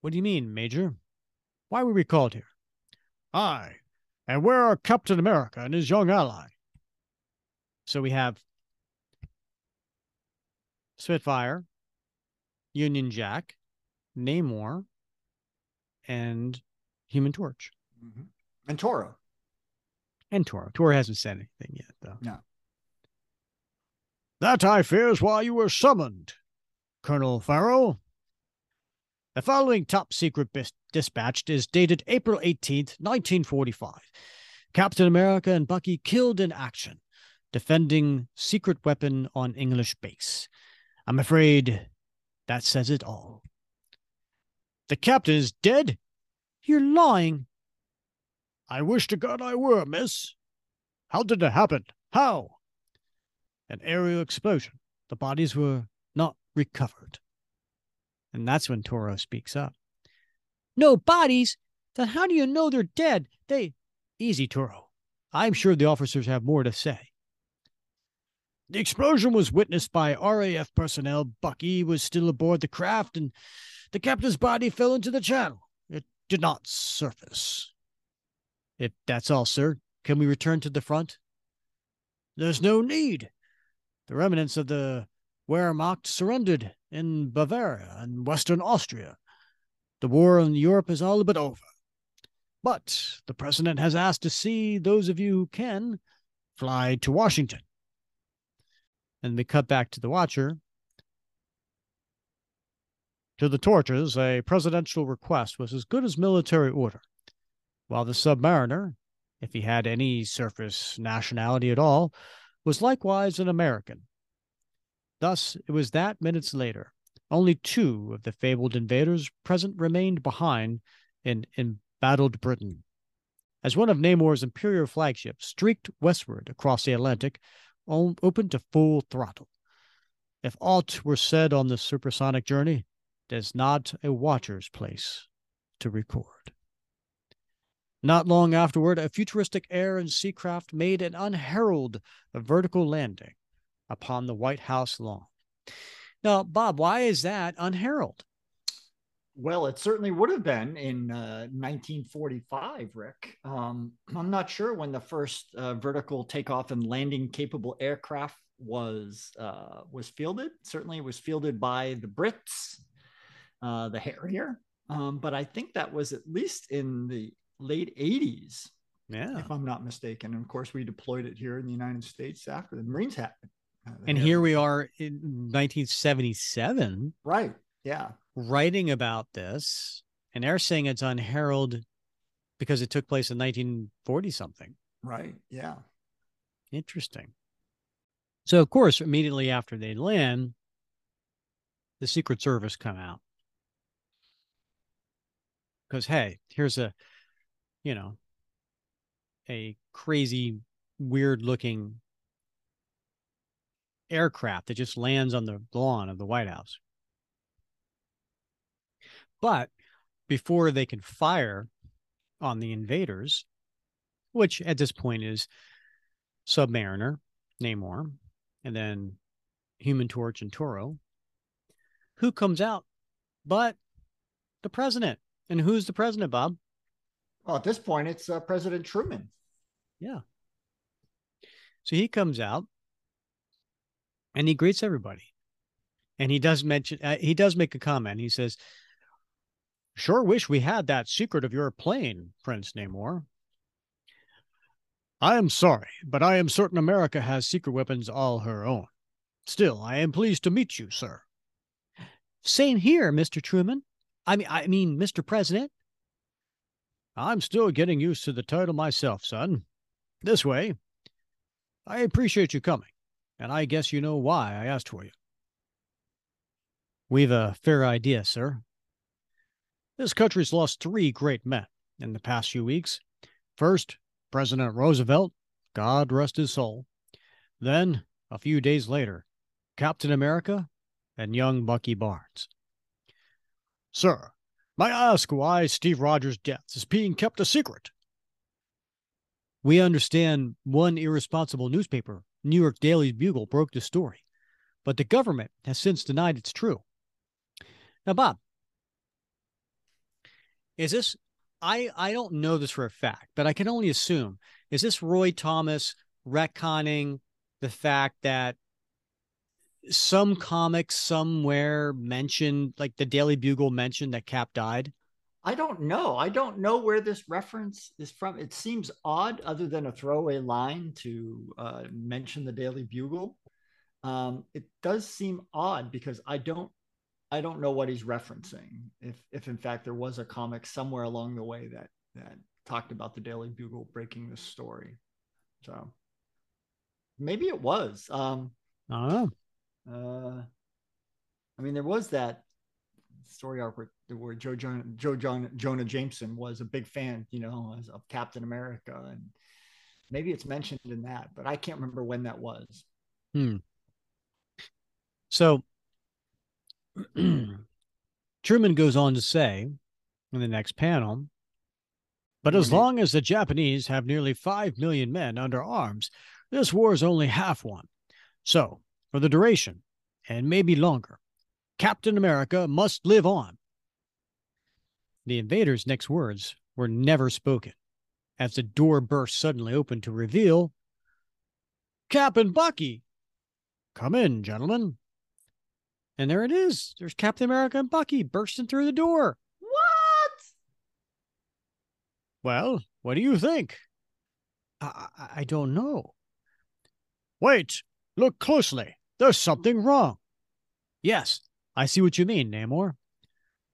What do you mean, Major? Why were we called here? Aye, and where are Captain America and his young ally? So we have Spitfire, Union Jack, Namor, and Human Torch, Mhm. And Toro. and Toro. Toro hasn't said anything yet, though. No. That, I fear, is why you were summoned, Colonel Farrow. The following top secret bis- dispatch is dated April 18th, 1945. Captain America and Bucky killed in action, defending secret weapon on English base. I'm afraid that says it all. The captain is dead? You're lying. I wish to God I were, miss. How did it happen? How? An aerial explosion. The bodies were not recovered. And that's when Toro speaks up. No bodies? Then how do you know they're dead? They. Easy, Toro. I'm sure the officers have more to say. The explosion was witnessed by RAF personnel. Bucky was still aboard the craft, and the captain's body fell into the channel. It did not surface. If that's all, sir, can we return to the front? There's no need. The remnants of the Wehrmacht surrendered in Bavaria and Western Austria. The war in Europe is all but over. But the president has asked to see those of you who can fly to Washington. And we cut back to the watcher. To the torches, a presidential request was as good as military order, while the submariner, if he had any surface nationality at all, was likewise an American. Thus, it was that minutes later, only two of the fabled invaders present remained behind in embattled Britain. As one of Namor's Imperial flagships streaked westward across the Atlantic, open to full throttle. If aught were said on the supersonic journey, is not a watcher's place to record. Not long afterward, a futuristic air and sea craft made an unheralded vertical landing upon the White House lawn. Now, Bob, why is that unheralded? Well, it certainly would have been in uh, 1945, Rick. Um, I'm not sure when the first uh, vertical takeoff and landing capable aircraft was uh, was fielded. Certainly, it was fielded by the Brits, uh, the Harrier. Um, but I think that was at least in the late 80s. Yeah. If I'm not mistaken. And of course, we deployed it here in the United States after the Marines had uh, and here we are in 1977. Right. Yeah. Writing about this. And they're saying it's unheralded because it took place in 1940 something. Right. Yeah. Interesting. So, of course, immediately after they land, the Secret Service come out. Because, hey, here's a you know, a crazy, weird looking aircraft that just lands on the lawn of the White House. But before they can fire on the invaders, which at this point is Submariner, Namor, and then Human Torch and Toro, who comes out but the president? And who's the president, Bob? Well, at this point, it's uh, President Truman. Yeah. So he comes out and he greets everybody. And he does mention, uh, he does make a comment. He says, Sure wish we had that secret of your plane, Prince Namor. I am sorry, but I am certain America has secret weapons all her own. Still, I am pleased to meet you, sir. Same here, Mr. Truman. I mean, I mean, Mr. President. I'm still getting used to the title myself, son. This way. I appreciate you coming, and I guess you know why I asked for you. We've a fair idea, sir. This country's lost three great men in the past few weeks. First, President Roosevelt, God rest his soul. Then, a few days later, Captain America and young Bucky Barnes. Sir, May I ask why Steve Rogers' death is being kept a secret? We understand one irresponsible newspaper, New York Daily Bugle, broke the story, but the government has since denied it's true. Now, Bob, is this I I don't know this for a fact, but I can only assume is this Roy Thomas retconning the fact that some comics somewhere mentioned, like the Daily Bugle mentioned that Cap died? I don't know. I don't know where this reference is from. It seems odd, other than a throwaway line to uh, mention the Daily Bugle. Um, it does seem odd because I don't, I don't know what he's referencing. If, if in fact there was a comic somewhere along the way that that talked about the Daily Bugle breaking this story, so maybe it was. Um, I don't know. Uh, I mean, there was that story arc where, where Joe John, Joe John, Jonah Jameson was a big fan, you know, of Captain America, and maybe it's mentioned in that, but I can't remember when that was. Hmm. So Truman goes on to say in the next panel, but as long as the Japanese have nearly 5 million men under arms, this war is only half won. So for the duration, and maybe longer. Captain America must live on. The invader's next words were never spoken as the door burst suddenly open to reveal Captain Bucky. Come in, gentlemen. And there it is. There's Captain America and Bucky bursting through the door. What? Well, what do you think? I, I, I don't know. Wait, look closely. There's something wrong. Yes, I see what you mean, Namor.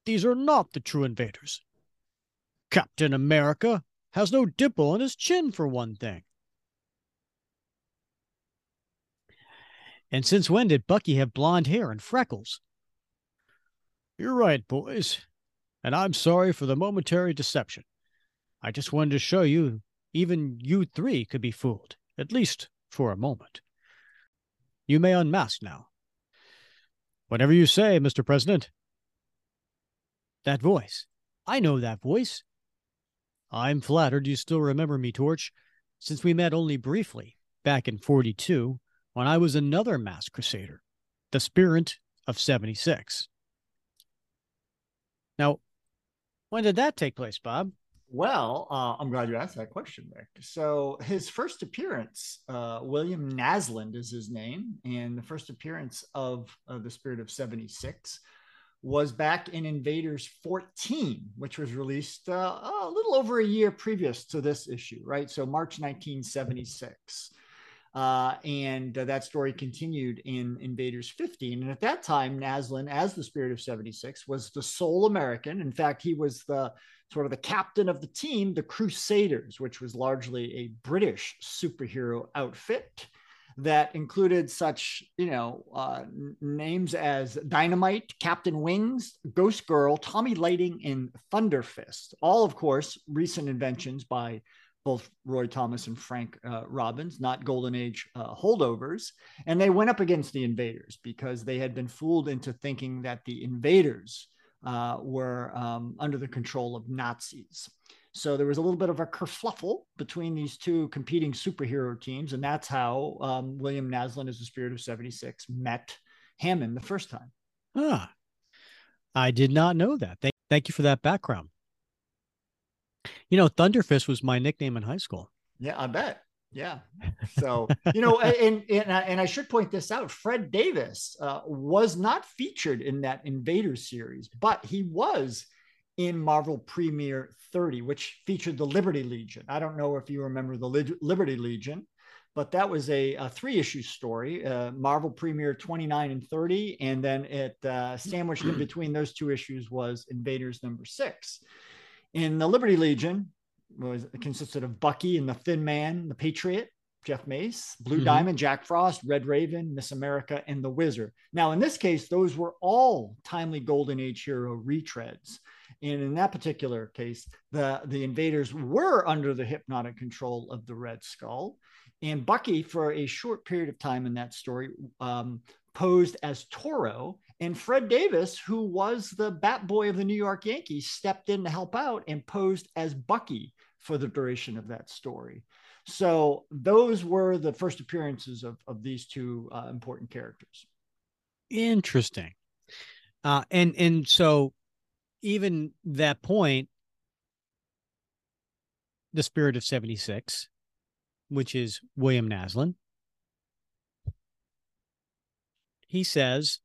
These are not the true invaders. Captain America has no dimple on his chin, for one thing. And since when did Bucky have blonde hair and freckles? You're right, boys. And I'm sorry for the momentary deception. I just wanted to show you even you three could be fooled, at least for a moment. You may unmask now. Whatever you say, Mr. President. That voice. I know that voice. I'm flattered you still remember me, Torch, since we met only briefly back in 42 when I was another mass crusader, the Spirit of 76. Now, when did that take place, Bob? Well, uh, I'm glad you asked that question, Rick. So, his first appearance, uh, William Nasland is his name, and the first appearance of, of the Spirit of 76 was back in Invaders 14, which was released uh, a little over a year previous to this issue, right? So, March 1976. Uh, and uh, that story continued in Invaders 15. And at that time, Nasland, as the Spirit of 76, was the sole American. In fact, he was the sort of the captain of the team, the Crusaders, which was largely a British superhero outfit that included such, you know, uh, names as Dynamite, Captain Wings, Ghost Girl, Tommy Lightning, and Thunder Fist. All, of course, recent inventions by both Roy Thomas and Frank uh, Robbins, not Golden Age uh, holdovers. And they went up against the invaders because they had been fooled into thinking that the invaders uh, were um, under the control of Nazis. So there was a little bit of a kerfluffle between these two competing superhero teams. And that's how um, William Nasland, as the Spirit of 76, met Hammond the first time. Ah, I did not know that. Thank, thank you for that background. You know, Thunderfist was my nickname in high school. Yeah, I bet. Yeah. So, you know, and, and, and I should point this out Fred Davis uh, was not featured in that Invader series, but he was in Marvel Premiere 30, which featured the Liberty Legion. I don't know if you remember the Liberty Legion, but that was a, a three issue story uh, Marvel Premiere 29 and 30. And then it uh, sandwiched in between those two issues was Invaders number six. In the Liberty Legion, was consisted of Bucky and the Thin Man, the Patriot, Jeff Mace, Blue mm-hmm. Diamond, Jack Frost, Red Raven, Miss America, and the Whizzer. Now, in this case, those were all timely Golden Age hero retreads. And in that particular case, the, the invaders were under the hypnotic control of the Red Skull. And Bucky, for a short period of time in that story, um, posed as Toro and Fred Davis, who was the bat boy of the New York Yankees, stepped in to help out and posed as Bucky for the duration of that story. So those were the first appearances of, of these two uh, important characters. Interesting. Uh, and and so even that point, the spirit of 76, which is William Nasland, he says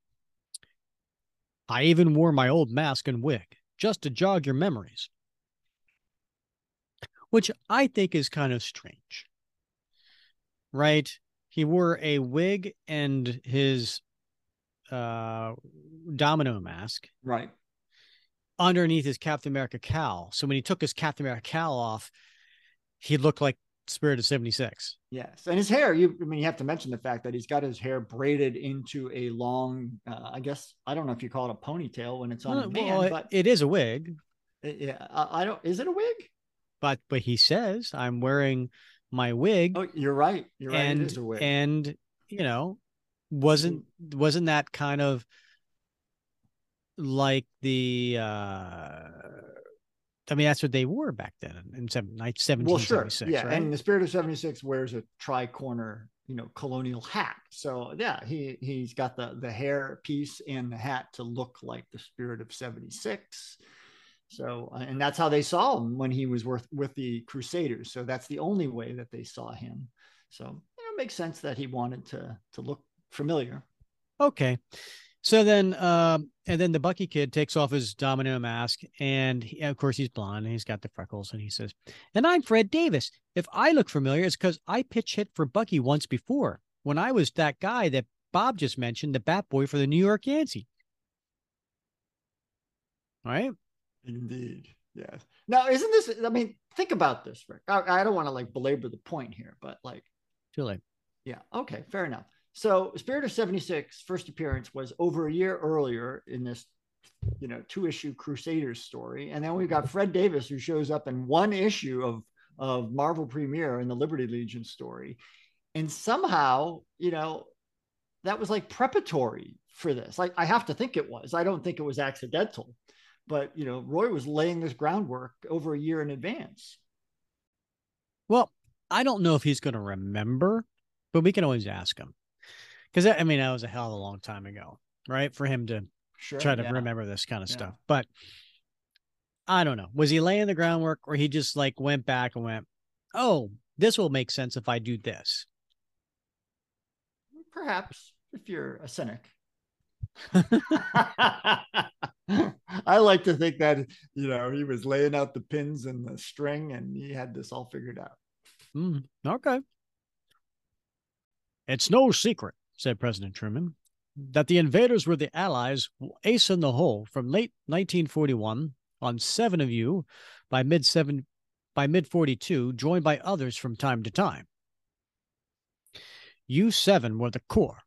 I even wore my old mask and wig just to jog your memories, which I think is kind of strange. Right? He wore a wig and his uh, domino mask. Right. Underneath his Captain America cowl. So when he took his Captain America cowl off, he looked like Spirit of 76. Yes. And his hair, you I mean you have to mention the fact that he's got his hair braided into a long uh, I guess I don't know if you call it a ponytail when it's on well, a man, well, but it is a wig. yeah, I, I, don't is it a wig? But but he says I'm wearing my wig. Oh, you're right. You're right. And, it is a wig. And you know, wasn't wasn't that kind of like the uh I mean, that's what they wore back then in 1776. Well, sure. Yeah. Right? And the spirit of 76 wears a tri-corner, you know, colonial hat. So yeah, he, he's got the, the hair piece and the hat to look like the spirit of 76. So, uh, and that's how they saw him when he was with, with the Crusaders. So that's the only way that they saw him. So, you know, it makes sense that he wanted to, to look familiar. Okay. So then, um, and then the Bucky kid takes off his domino mask, and he, of course he's blonde and he's got the freckles, and he says, "And I'm Fred Davis. If I look familiar, it's because I pitch hit for Bucky once before when I was that guy that Bob just mentioned, the Bat Boy for the New York Yankees." Right? Indeed. Yes. Now, isn't this? I mean, think about this, Rick. I, I don't want to like belabor the point here, but like, too late. Yeah. Okay. Fair enough. So, Spirit of 76 first appearance was over a year earlier in this, you know, two issue Crusaders story. And then we've got Fred Davis, who shows up in one issue of, of Marvel Premiere in the Liberty Legion story. And somehow, you know, that was like preparatory for this. Like, I have to think it was. I don't think it was accidental but you know roy was laying this groundwork over a year in advance. Well i don't know if he's going to remember but we can always ask him. Because i mean that was a hell of a long time ago right? For him to sure, try to yeah. remember this kind of yeah. stuff. But i don't know. Was he laying the groundwork or he just like went back and went oh this will make sense if i do this. Perhaps if you're a cynic I like to think that you know he was laying out the pins and the string, and he had this all figured out. Mm, okay. It's no secret, said President Truman, that the invaders were the Allies ace in the hole from late 1941 on seven of you by mid seven by mid 42, joined by others from time to time. You seven were the core,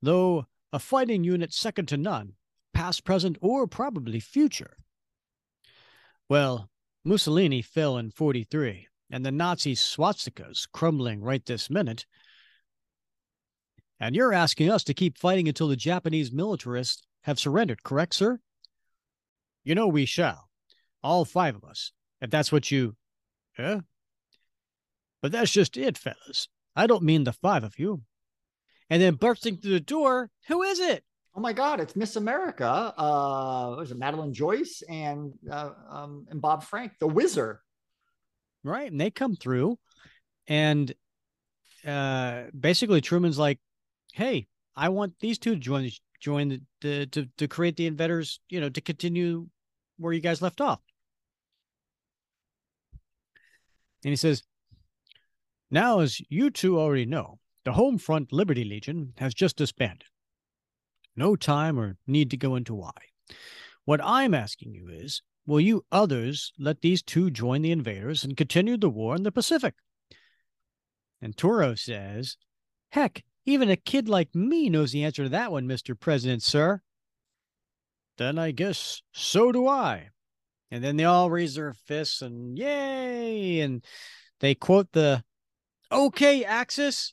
though a fighting unit second to none, past, present, or probably future. Well, Mussolini fell in 43, and the Nazi swastikas crumbling right this minute. And you're asking us to keep fighting until the Japanese militarists have surrendered, correct, sir? You know we shall. All five of us, if that's what you. Eh? But that's just it, fellas. I don't mean the five of you. And then bursting through the door, who is it? Oh my God, it's Miss America. Uh, was it Madeline Joyce and uh, um, and Bob Frank, the Whizzer? Right, and they come through, and uh, basically Truman's like, "Hey, I want these two to join join the, the to to create the invaders, you know, to continue where you guys left off." And he says, "Now, as you two already know, the home front Liberty Legion has just disbanded. No time or need to go into why. What I'm asking you is will you others let these two join the invaders and continue the war in the Pacific? And Toro says, Heck, even a kid like me knows the answer to that one, Mr. President, sir. Then I guess so do I. And then they all raise their fists and yay. And they quote the okay, Axis,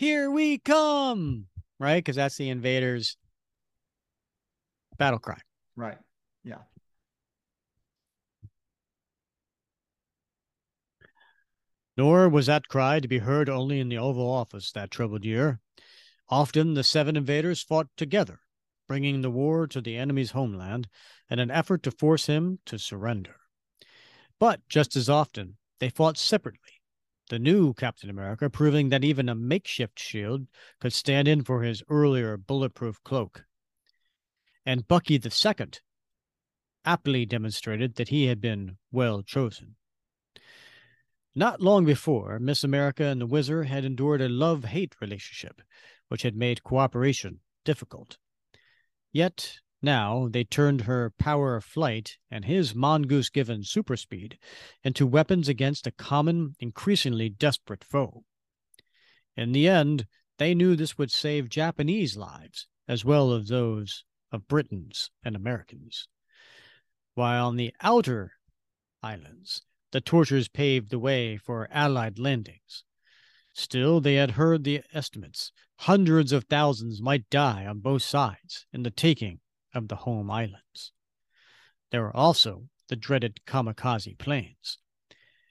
here we come. Right? Because that's the invaders battle cry. Right. Yeah. Nor was that cry to be heard only in the Oval Office that troubled year. Often the seven invaders fought together, bringing the war to the enemy's homeland in an effort to force him to surrender. But just as often, they fought separately, the new Captain America proving that even a makeshift shield could stand in for his earlier bulletproof cloak and Bucky the Second aptly demonstrated that he had been well chosen. Not long before, Miss America and the Whizzer had endured a love hate relationship, which had made cooperation difficult. Yet now they turned her power of flight and his mongoose given super speed into weapons against a common, increasingly desperate foe. In the end, they knew this would save Japanese lives as well as those of Britons and Americans. While on the outer islands, the Torches paved the way for Allied landings. Still, they had heard the estimates. Hundreds of thousands might die on both sides in the taking of the home islands. There were also the dreaded kamikaze planes,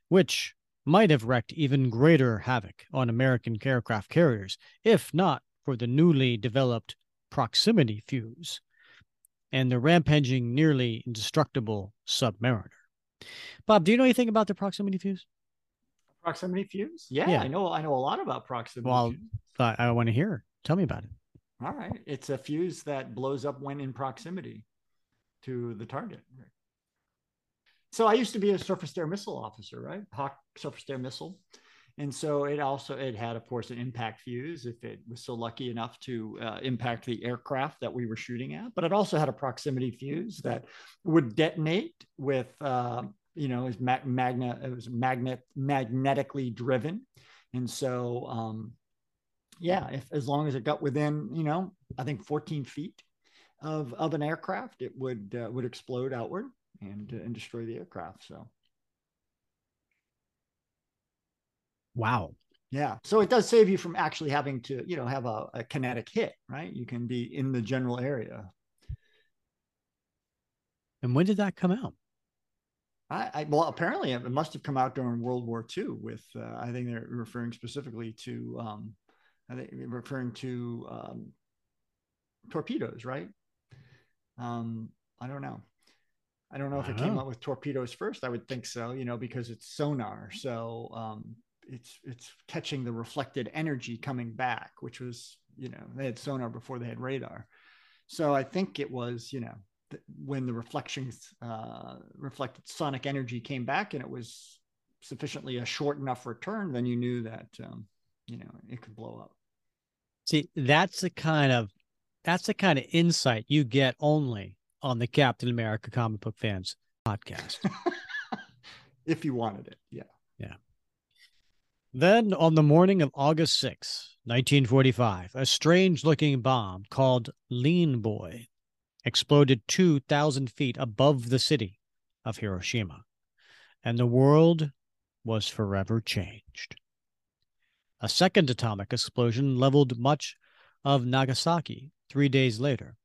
which might have wreaked even greater havoc on American aircraft carriers, if not for the newly developed proximity fuse and the rampaging, nearly indestructible Submariner. Bob, do you know anything about the proximity fuse? Proximity fuse? Yeah, yeah. I know. I know a lot about proximity. Well, I, I want to hear. Tell me about it. All right. It's a fuse that blows up when in proximity to the target. So I used to be a surface to air missile officer, right? Hawk surface to air missile. And so it also it had, of course, an impact fuse if it was so lucky enough to uh, impact the aircraft that we were shooting at. But it also had a proximity fuse that would detonate with, uh, you know, it was magnet, it was magnet magnetically driven, and so um, yeah, if as long as it got within, you know, I think 14 feet of of an aircraft, it would uh, would explode outward and uh, and destroy the aircraft. So Wow. Yeah. So it does save you from actually having to, you know, have a, a kinetic hit, right? You can be in the general area. And when did that come out? I, I well, apparently it must have come out during World War II. With uh, I think they're referring specifically to, um, I think referring to um, torpedoes, right? Um, I don't know. I don't know if it came up with torpedoes first. I would think so, you know, because it's sonar. So um, it's it's catching the reflected energy coming back, which was you know they had sonar before they had radar. So I think it was you know th- when the reflections uh, reflected sonic energy came back and it was sufficiently a short enough return, then you knew that um, you know it could blow up. See, that's the kind of that's the kind of insight you get only on the Captain America comic book fans podcast. if you wanted it, yeah. Yeah. Then, on the morning of August 6, 1945, a strange looking bomb called Lean Boy exploded 2,000 feet above the city of Hiroshima, and the world was forever changed. A second atomic explosion leveled much of Nagasaki three days later.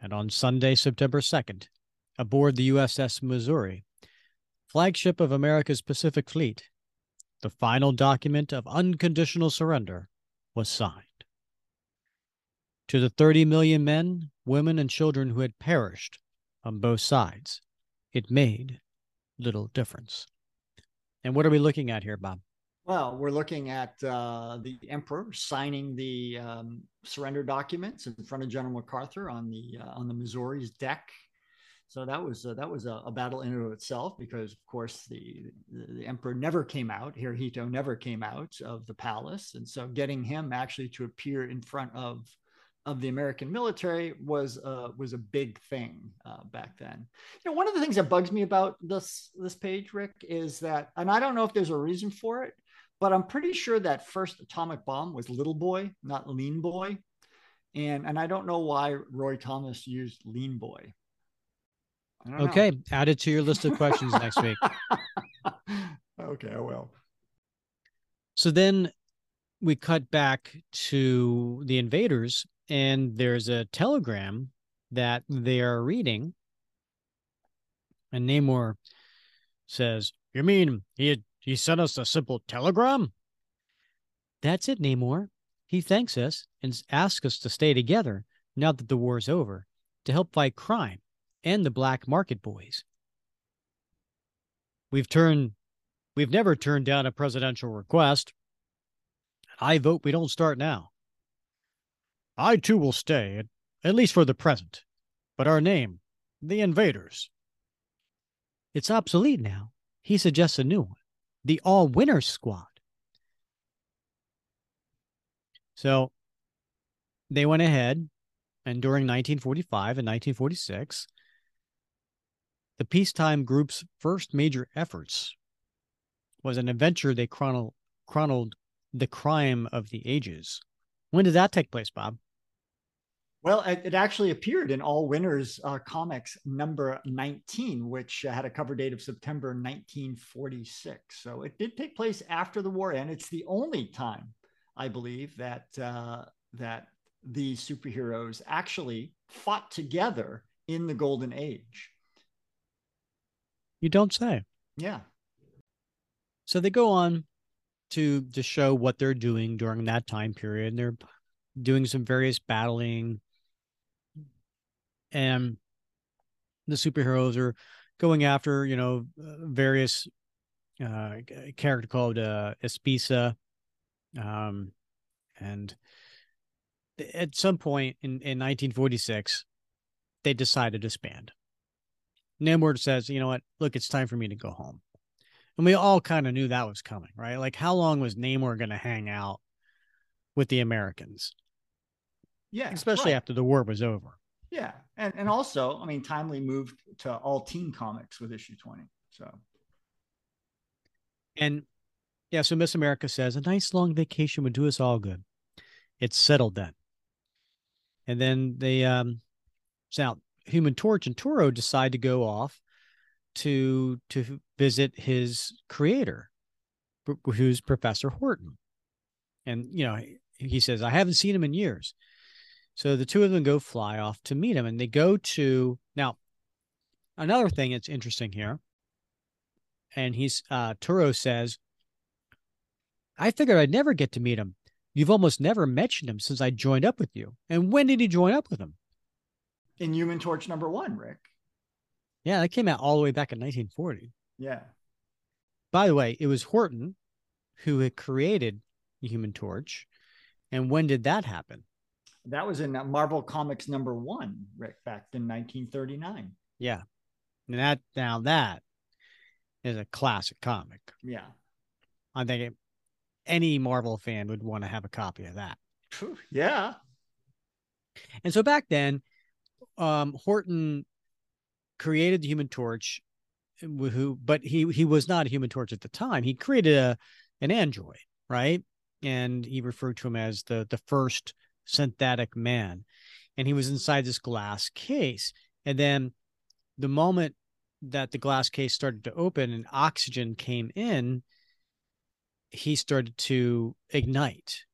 And on Sunday, September 2nd, aboard the USS Missouri, flagship of America's Pacific Fleet, the final document of unconditional surrender was signed. To the 30 million men, women, and children who had perished on both sides, it made little difference. And what are we looking at here, Bob? Well, we're looking at uh, the emperor signing the um, surrender documents in front of General MacArthur on the uh, on the Missouri's deck so that was uh, that was a, a, battle in and of itself because, of course, the, the, the emperor never came out. Hirohito never came out of the palace, and so getting him actually to appear in front of of the American military was uh, was a big thing uh, back then. You know, one of the things that bugs me about this this page, Rick, is that, and I don't know if there's a reason for it, but I'm pretty sure that first atomic bomb was Little Boy, not Lean Boy, and and I don't know why Roy Thomas used Lean Boy. Okay, know. add it to your list of questions next week. okay, I will. So then we cut back to the invaders, and there's a telegram that they are reading. And Namor says, You mean he he sent us a simple telegram? That's it, Namor. He thanks us and asks us to stay together now that the war's over to help fight crime and the black market boys. We've turned we've never turned down a presidential request. I vote we don't start now. I too will stay, at least for the present. But our name, the Invaders. It's obsolete now. He suggests a new one, the All Winners Squad. So they went ahead and during 1945 and 1946 the peacetime group's first major efforts was an adventure they chroned, chronicled the crime of the ages. When did that take place, Bob? Well, it, it actually appeared in All Winners uh, Comics number 19, which had a cover date of September 1946. So it did take place after the war, and it's the only time, I believe, that uh, that the superheroes actually fought together in the Golden Age. You don't say. Yeah. So they go on to to show what they're doing during that time period. And they're doing some various battling, and the superheroes are going after you know various uh, character called uh, Isbisa, um, and at some point in, in 1946, they decided to disband. Namor says, you know what? Look, it's time for me to go home. And we all kind of knew that was coming, right? Like, how long was Namor going to hang out with the Americans? Yeah. Especially right. after the war was over. Yeah. And and also, I mean, Timely moved to all teen comics with issue 20. So And yeah, so Miss America says a nice long vacation would do us all good. It's settled then. And then they um so now Human Torch and Toro decide to go off to to visit his creator, who's Professor Horton. And you know, he says, I haven't seen him in years. So the two of them go fly off to meet him, and they go to now. Another thing that's interesting here, and he's uh Toro says, I figured I'd never get to meet him. You've almost never mentioned him since I joined up with you. And when did he join up with him? In Human Torch number one, Rick. Yeah, that came out all the way back in 1940. Yeah. By the way, it was Horton who had created the Human Torch. And when did that happen? That was in Marvel Comics number one, Rick, back in 1939. Yeah. And that now that is a classic comic. Yeah. I think it, any Marvel fan would want to have a copy of that. Yeah. And so back then, um, Horton created the Human Torch, who, but he he was not a Human Torch at the time. He created a an android, right? And he referred to him as the the first synthetic man, and he was inside this glass case. And then, the moment that the glass case started to open and oxygen came in, he started to ignite,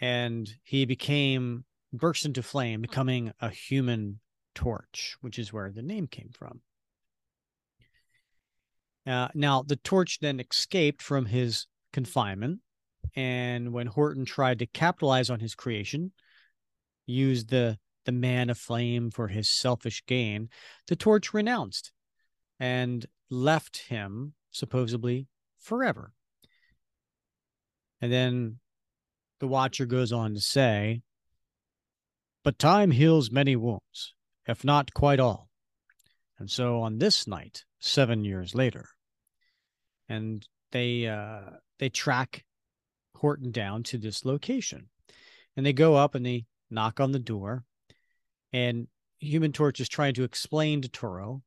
and he became burst into flame, becoming a human torch, which is where the name came from. Uh, now, the torch then escaped from his confinement. And when Horton tried to capitalize on his creation, used the, the man of flame for his selfish gain, the torch renounced and left him supposedly forever. And then the Watcher goes on to say, But time heals many wounds, if not quite all. And so on this night, seven years later, and they uh, they track Horton down to this location, and they go up and they knock on the door, and Human Torch is trying to explain to Toro.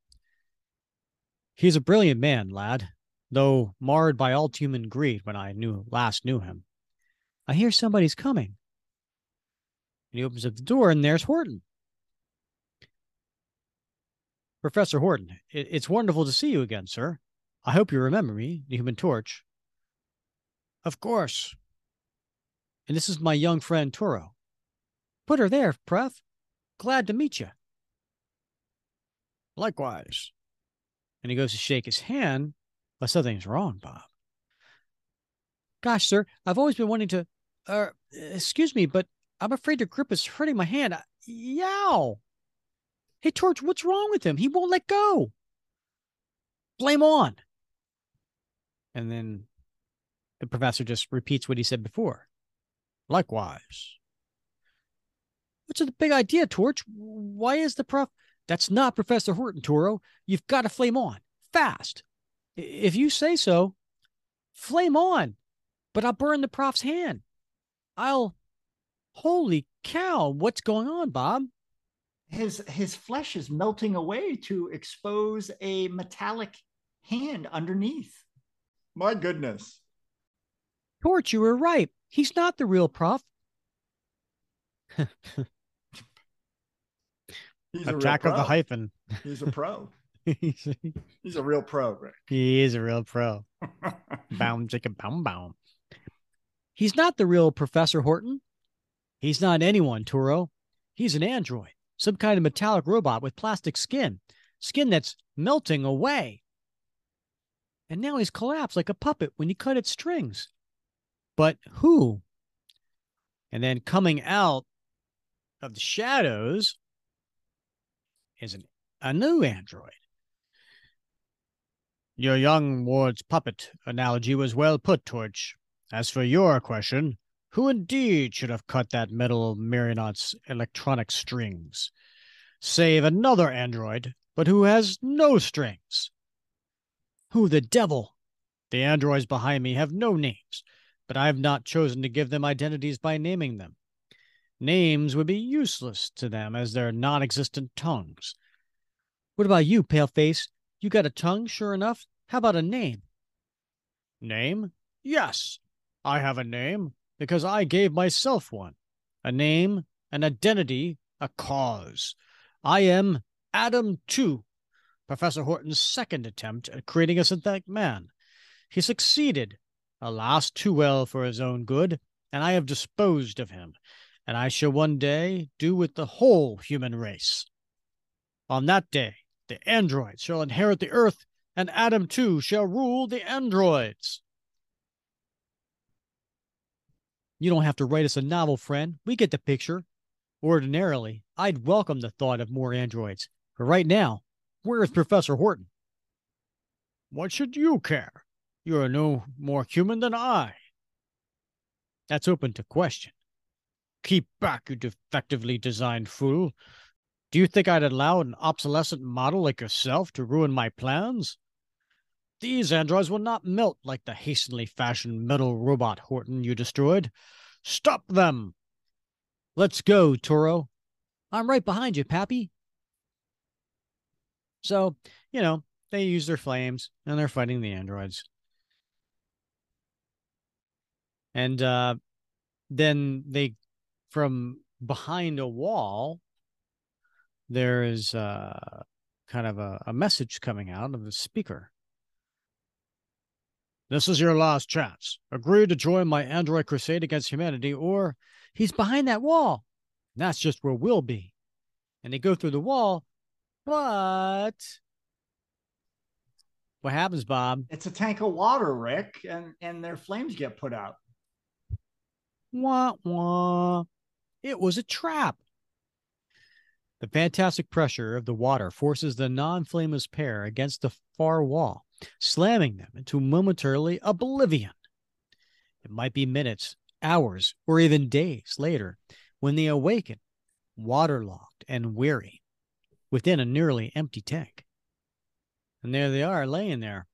He's a brilliant man, lad, though marred by all human greed when I knew last knew him. I hear somebody's coming. And he opens up the door, and there's Horton. Professor Horton, it's wonderful to see you again, sir. I hope you remember me, the Human Torch. Of course. And this is my young friend Toro. Put her there, Pref. Glad to meet you. Likewise. And he goes to shake his hand, but something's wrong, Bob. Gosh, sir, I've always been wanting to. Uh, excuse me, but I'm afraid the grip is hurting my hand. Yow! Hey, Torch, what's wrong with him? He won't let go. Flame on. And then the professor just repeats what he said before. Likewise. What's the big idea, Torch? Why is the prof? That's not Professor Horton, Toro. You've got to flame on fast. If you say so, flame on. But I'll burn the prof's hand. I'll. Holy cow! What's going on, Bob? His his flesh is melting away to expose a metallic hand underneath. My goodness. Torch, you were right. He's not the real prof. He's a, a jack real of the hyphen. He's a pro. He's a- He's a real pro, Rick. he is a real pro. Bound, chicken, bound, bound. He's not the real Professor Horton. He's not anyone, Toro. He's an android, some kind of metallic robot with plastic skin, skin that's melting away. And now he's collapsed like a puppet when you cut its strings. But who? And then coming out of the shadows is an, a new android. Your young ward's puppet analogy was well put, Torch. As for your question, Who indeed should have cut that metal marionette's electronic strings? Save another android, but who has no strings. Who the devil? The androids behind me have no names, but I have not chosen to give them identities by naming them. Names would be useless to them as they're non existent tongues. What about you, Paleface? You got a tongue, sure enough? How about a name? Name? Yes, I have a name because I gave myself one. A name, an identity, a cause. I am Adam 2, Professor Horton's second attempt at creating a synthetic man. He succeeded, alas, too well for his own good, and I have disposed of him, and I shall one day do with the whole human race. On that day, the androids shall inherit the earth, and Adam too shall rule the androids. You don't have to write us a novel, friend. We get the picture. Ordinarily, I'd welcome the thought of more androids. But right now, where is Professor Horton? What should you care? You are no more human than I. That's open to question. Keep back, you defectively designed fool. Do you think I'd allow an obsolescent model like yourself to ruin my plans? These androids will not melt like the hastily fashioned metal robot Horton you destroyed. Stop them! Let's go, Toro. I'm right behind you, Pappy. So, you know, they use their flames and they're fighting the androids. And uh, then they, from behind a wall, there is uh, kind of a, a message coming out of the speaker. This is your last chance. Agree to join my android crusade against humanity, or he's behind that wall. And that's just where we'll be. And they go through the wall, but what happens, Bob? It's a tank of water, Rick, and, and their flames get put out. Wah wah. It was a trap. The fantastic pressure of the water forces the non flameless pair against the far wall slamming them into momentarily oblivion. It might be minutes, hours, or even days later when they awaken, waterlogged and weary, within a nearly empty tank. And there they are, laying there.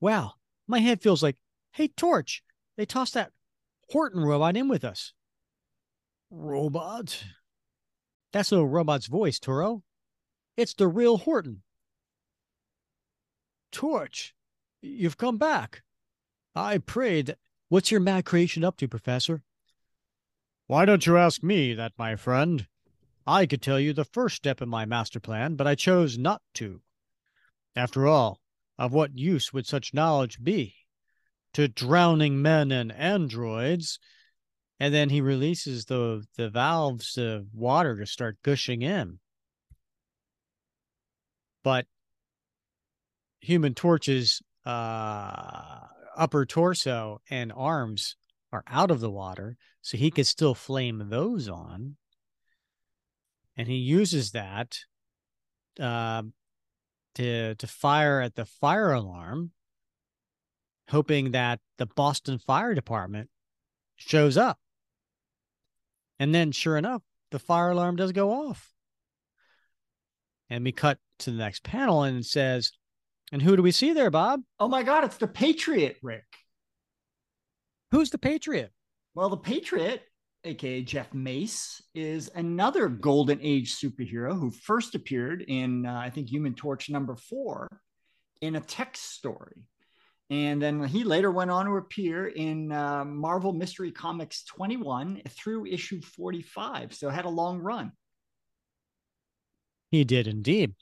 Wow, my head feels like, hey, Torch, they tossed that Horton robot in with us. Robot? That's no robot's voice, Toro. It's the real Horton. Torch, you've come back. I prayed. What's your mad creation up to, Professor? Why don't you ask me that, my friend? I could tell you the first step in my master plan, but I chose not to. After all, of what use would such knowledge be? To drowning men and androids. And then he releases the, the valves of water to start gushing in. But Human Torch's uh, upper torso and arms are out of the water, so he could still flame those on. And he uses that uh, to to fire at the fire alarm, hoping that the Boston Fire Department shows up. And then, sure enough, the fire alarm does go off. And we cut to the next panel and it says, and who do we see there, Bob? Oh my God, it's the Patriot, Rick. Who's the Patriot? Well, the Patriot, aka Jeff Mace, is another Golden Age superhero who first appeared in, uh, I think, Human Torch number four in a text story. And then he later went on to appear in uh, Marvel Mystery Comics 21 through issue 45. So had a long run. He did indeed.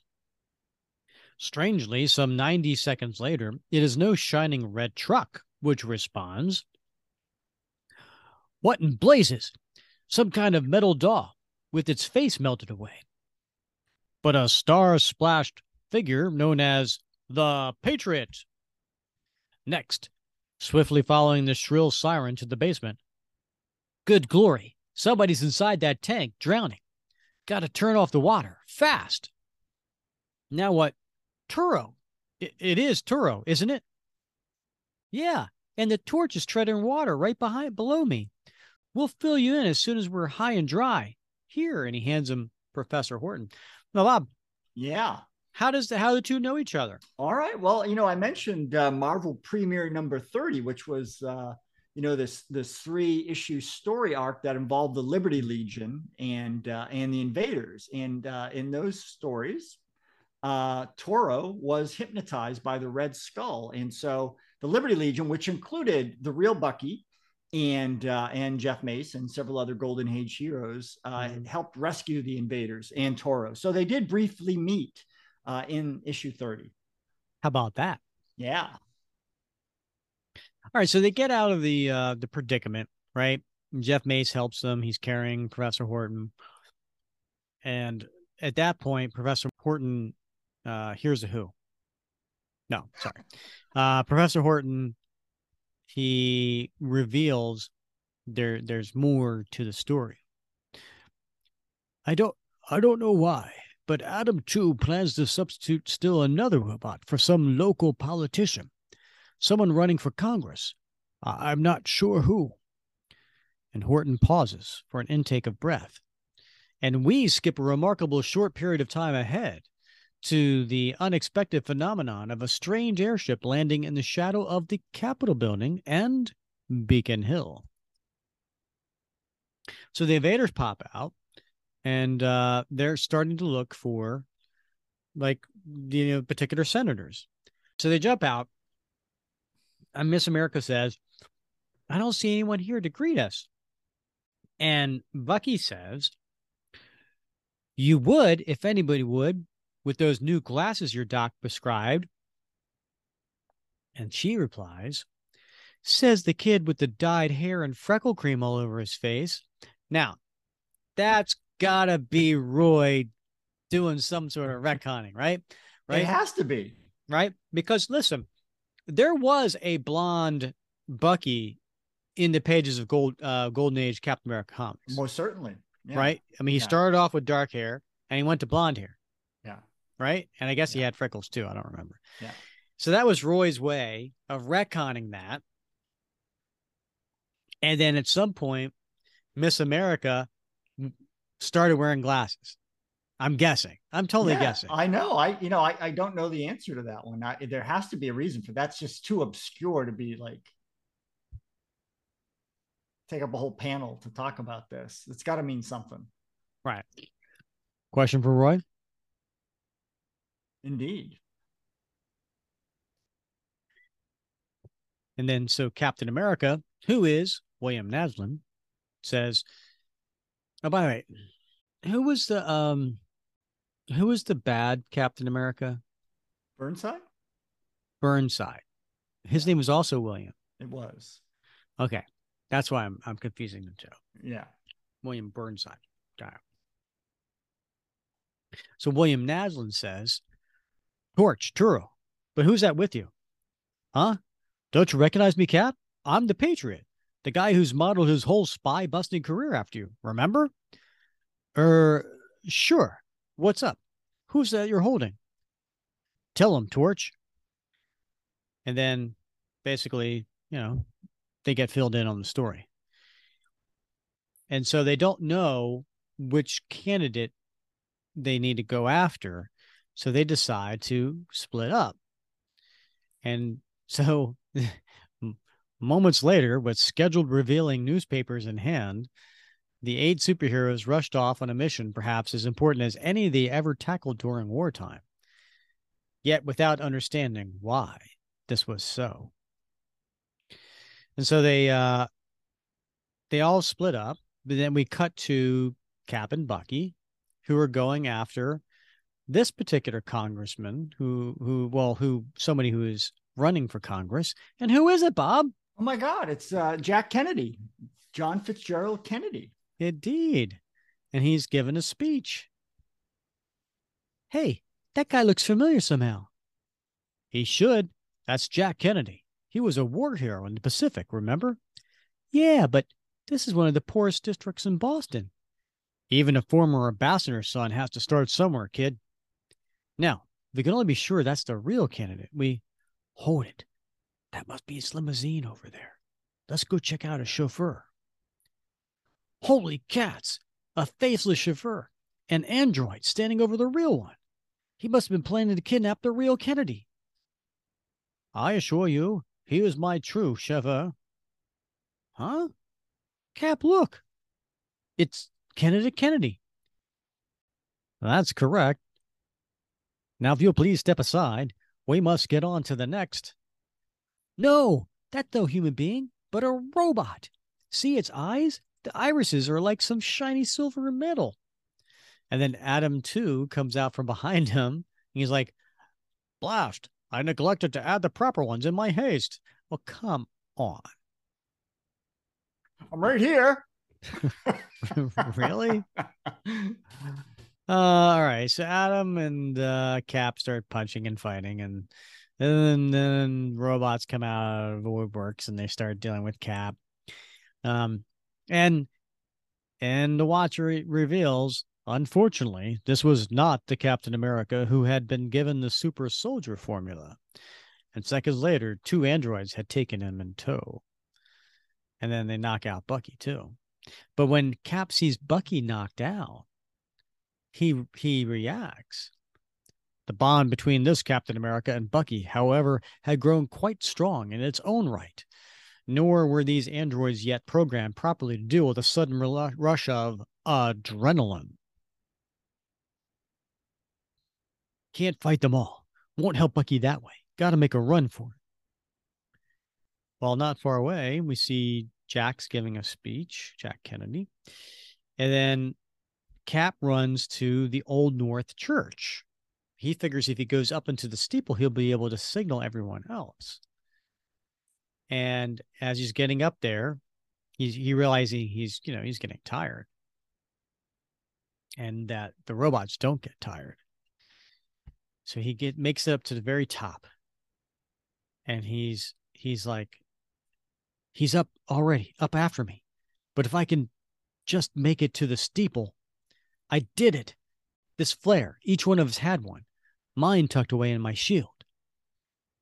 Strangely, some 90 seconds later, it is no shining red truck which responds. What in blazes? Some kind of metal doll with its face melted away. But a star splashed figure known as the Patriot. Next, swiftly following the shrill siren to the basement. Good glory, somebody's inside that tank drowning. Gotta turn off the water fast. Now what Toro. It, it is Toro, isn't it? Yeah, and the torch is treading water right behind below me. We'll fill you in as soon as we're high and dry. Here, and he hands him Professor Horton. Now, Bob, Yeah. How does the how the two know each other? All right. Well, you know, I mentioned uh, Marvel Premiere number 30, which was uh, you know this this three issue story arc that involved the Liberty Legion and uh, and the Invaders. And uh, in those stories, uh, Toro was hypnotized by the Red Skull, and so the Liberty Legion, which included the real Bucky and uh, and Jeff Mace and several other Golden Age heroes, uh, Mhm. helped rescue the Invaders and Toro. So they did briefly meet uh, in issue 30. How about that? Yeah. All right, so they get out of the uh the predicament, right? Jeff Mace helps them. He's carrying Professor Horton. And at that point, Professor Horton uh here's a who. No, sorry. Uh Professor Horton he reveals there there's more to the story. I don't I don't know why, but Adam 2 plans to substitute still another robot for some local politician someone running for Congress. I- I'm not sure who. And Horton pauses for an intake of breath. And we skip a remarkable short period of time ahead to the unexpected phenomenon of a strange airship landing in the shadow of the Capitol building and Beacon Hill. So the invaders pop out and uh, they're starting to look for like you know, particular senators. So they jump out and Miss America says, I don't see anyone here to greet us. And Bucky says, You would if anybody would with those new glasses your doc prescribed. And she replies, Says the kid with the dyed hair and freckle cream all over his face. Now, that's gotta be Roy doing some sort of retconning, right? Right It has to be. right? Because listen, there was a blonde Bucky in the pages of Gold uh, Golden Age Captain America comics, Most certainly. Yeah. right? I mean, he Yeah. started off with dark hair and he went to blonde hair, Yeah. right? And I guess he had freckles too. I don't remember. Yeah. So that was Roy's way of retconning that. And then at some point, Miss America started wearing glasses. I'm guessing. I'm totally Yeah, guessing. I know. I you know I, I don't know the answer to that one. I, there has to be a reason for that's just too obscure to be like take up a whole panel to talk about this. It's got to mean something. right. Question for Roy. Indeed. And then so Captain America, who is William Nasland, says, Oh, by the way, who was the um who was the bad Captain America? Burnside? Burnside. His name was also William. It was. Okay. That's why I'm I'm confusing the two. Yeah. William Burnside. Got it. So William Nasland says, Torch, Toro. But who's that with you? Huh? Don't you recognize me, Cap? I'm the Patriot, the guy who's modeled his whole spy busting career after you. Remember? Er, sure. What's up? Who's that you're holding? Tell him, Torch. And then basically, you know, they get filled in on the story. And so they don't know which candidate they need to go after. So they decide to split up. And so moments later, with scheduled revealing newspapers in hand, the eight superheroes rushed off on a mission perhaps as important as any they ever tackled during wartime, yet without understanding why this was so. And so they uh they all split up, but then we cut to Cap and Bucky, who are going after this particular congressman who who well who somebody who is running for Congress. And who is it, Bob? Oh my God! It's uh, Jack Kennedy, John Fitzgerald Kennedy. Indeed. And he's given a speech. Hey, that guy looks familiar somehow. He should. That's Jack Kennedy. He was a war hero in the Pacific, remember? Yeah, but this is one of the poorest districts in Boston. Even a former ambassador's son has to start somewhere, kid. Now, we can only be sure that's the real candidate. We hold it. That must be his limousine over there. Let's go check out his chauffeur. Holy cats! A faceless chauffeur, an android standing over the real one. He must have been planning to kidnap the real Kennedy. I assure you, he is my true chauffeur. Huh? Cap, look. It's Kennedy Kennedy. That's correct. Now, if you'll please step aside, we must get on to the next. No, that's no human being, but a robot. See its eyes? The irises are like some shiny silver metal. And then Adam 2 comes out from behind him. and he's like, Blast, I neglected to add the proper ones in my haste. Well, come on. I'm right here. really? Uh, all right. So Adam and uh, Cap start punching and fighting, and, and then, then robots come out of woodworks and they start dealing with Cap. Um, and and the Watcher reveals, unfortunately, this was not the Captain America who had been given the super soldier formula. And seconds later, two androids had taken him in tow. And then they knock out Bucky too. But when Cap sees Bucky knocked out, he he reacts. The bond between this Captain America and Bucky, however, had grown quite strong in its own right. Nor were these androids yet programmed properly to deal with a sudden rush of adrenaline. Can't fight them all. Won't help Bucky that way. Got to make a run for it. While not far away, we see Jack's giving a speech, Jack Kennedy. And then Cap runs to the Old North Church. He figures if he goes up into the steeple, he'll be able to signal everyone else. And as he's getting up there, he's he realizing he's you know he's getting tired, and that the robots don't get tired. So he get makes it up to the very top, and he's he's like, he's up already, up after me. But if I can just make it to the steeple, I did it. This flare, each one of us had one. Mine tucked away in my shield.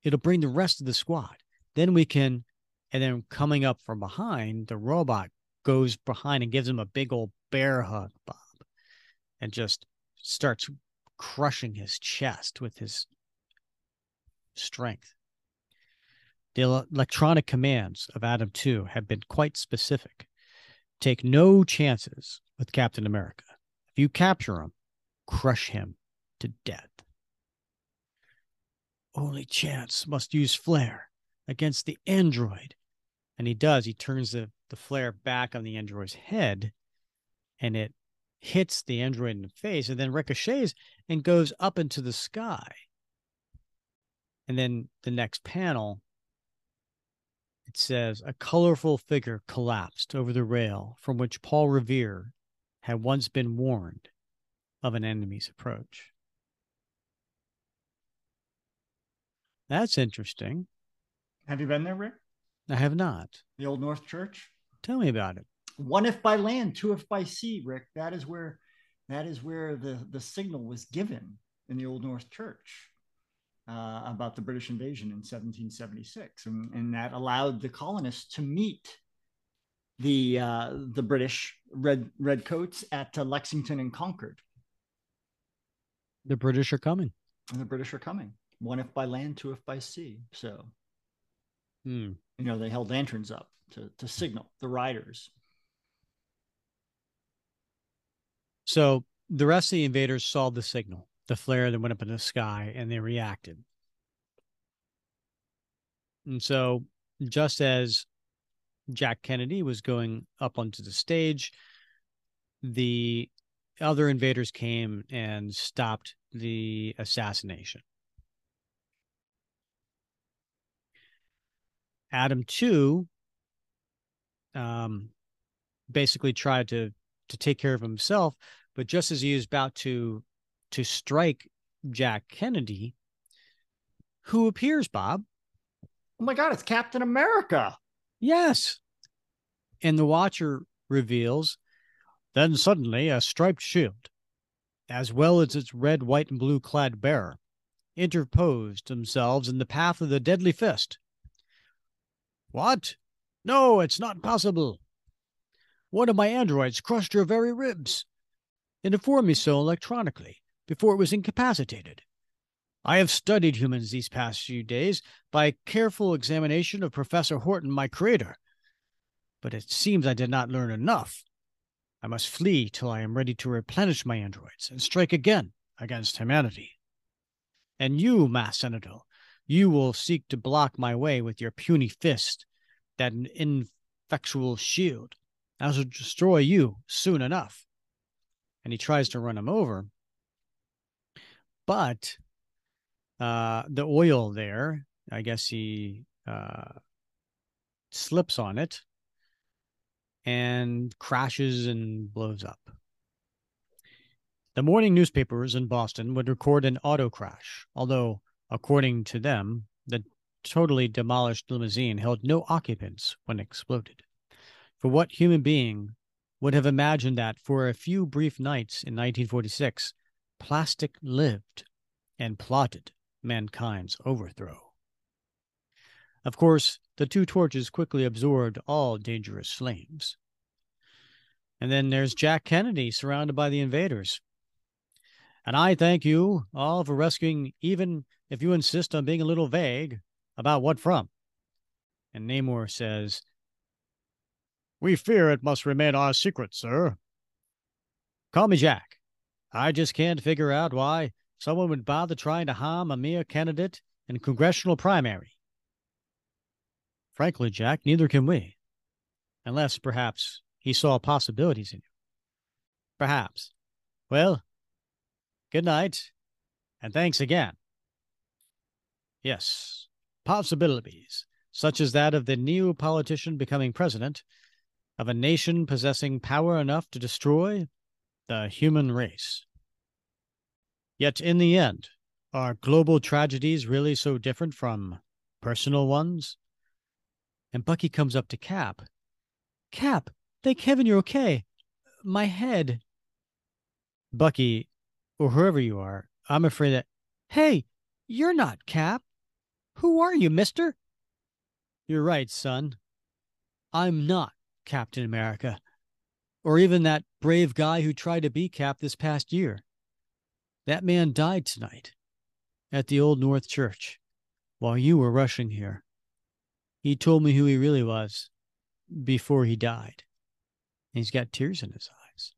It'll bring the rest of the squad. Then we can, and then coming up from behind, the robot goes behind and gives him a big old bear hug, Bob, and just starts crushing his chest with his strength. The electronic commands of Adam 2 have been quite specific. Take no chances with Captain America. If you capture him, crush him to death. Only chance must use flare against the android. And he does. He turns the, the flare back on the android's head and it hits the android in the face and then ricochets and goes up into the sky. And then the next panel, it says a colorful figure collapsed over the rail from which Paul Revere had once been warned of an enemy's approach. That's interesting. Have you been there, Rick? I have not. The Old North Church? Tell me about it. One if by land, two if by sea, Rick. That is where that is where the, the signal was given in the Old North Church uh, about the British invasion in 1776. And, and that allowed the colonists to meet the uh, the British red redcoats at uh, Lexington and Concord. The British are coming. And the British are coming. One if by land, two if by sea. So, hmm. you know, they held lanterns up to to signal the riders. So the rest of the invaders saw the signal, the flare that went up in the sky, and they reacted. And so, just as Jack Kennedy was going up onto the stage. The other invaders came and stopped the assassination. Adam 2 um, basically tried to to take care of himself, but just as he was about to to strike Jack Kennedy, who appears, Bob? Oh my God, it's Captain America. Yes. And the Watcher reveals then suddenly a striped shield, as well as its red, white, and blue clad bearer, interposed themselves in the path of the deadly fist. What? No, it's not possible. One of my androids crushed your very ribs. It informed me so electronically before it was incapacitated. I have studied humans these past few days by careful examination of Professor Horton, my creator. But it seems I did not learn enough. I must flee till I am ready to replenish my androids and strike again against humanity. And you, Mass Senator, you will seek to block my way with your puny fist, that ineffectual shield. I shall destroy you soon enough. And he tries to run him over. But uh, the oil there, I guess he uh, slips on it and crashes and blows up. The morning newspapers in Boston would record an auto crash, although, according to them, the totally demolished limousine held no occupants when exploded. For what human being would have imagined that for a few brief nights in 1946, plastic lived and plotted mankind's overthrow? Of course, the two torches quickly absorbed all dangerous flames. And then there's Jack Kennedy surrounded by the invaders. And I thank you all for rescuing, even if you insist on being a little vague about what from. And Namor says, We fear it must remain our secret, sir. Call me Jack. I just can't figure out why someone would bother trying to harm a mere candidate in a congressional primary. Frankly, Jack, neither can we. Unless, perhaps, he saw possibilities in you. Perhaps. Well, Good night, and thanks again. Yes, possibilities, such as that of the new politician becoming president, of a nation possessing power enough to destroy the human race. Yet, in the end, are global tragedies really so different from personal ones? And Bucky comes up to Cap. Cap, thank heaven you're okay. My head. Bucky or whoever you are, I'm afraid that, hey, you're not Cap. Who are you, mister? You're right, son. I'm not Captain America, or even that brave guy who tried to be Cap this past year. That man died tonight at the Old North Church while you were rushing here. He told me who he really was before he died. And he's got tears in his eyes.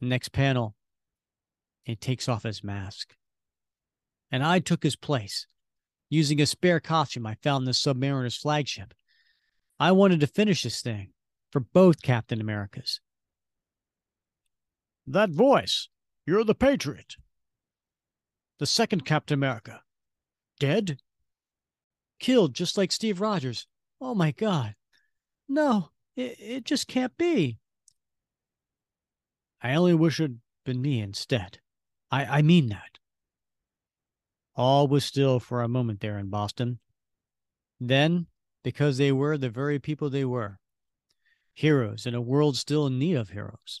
Next panel he takes off his mask. And I took his place, using a spare costume I found in the Submariner's flagship. I wanted to finish this thing for both Captain Americas. That voice, you're the Patriot. The second Captain America. Dead? Killed just like Steve Rogers. Oh my God. No, it, it just can't be. I only wish it'd been me instead. I, I mean that. All was still for a moment there in Boston. Then, because they were the very people they were, heroes in a world still in need of heroes,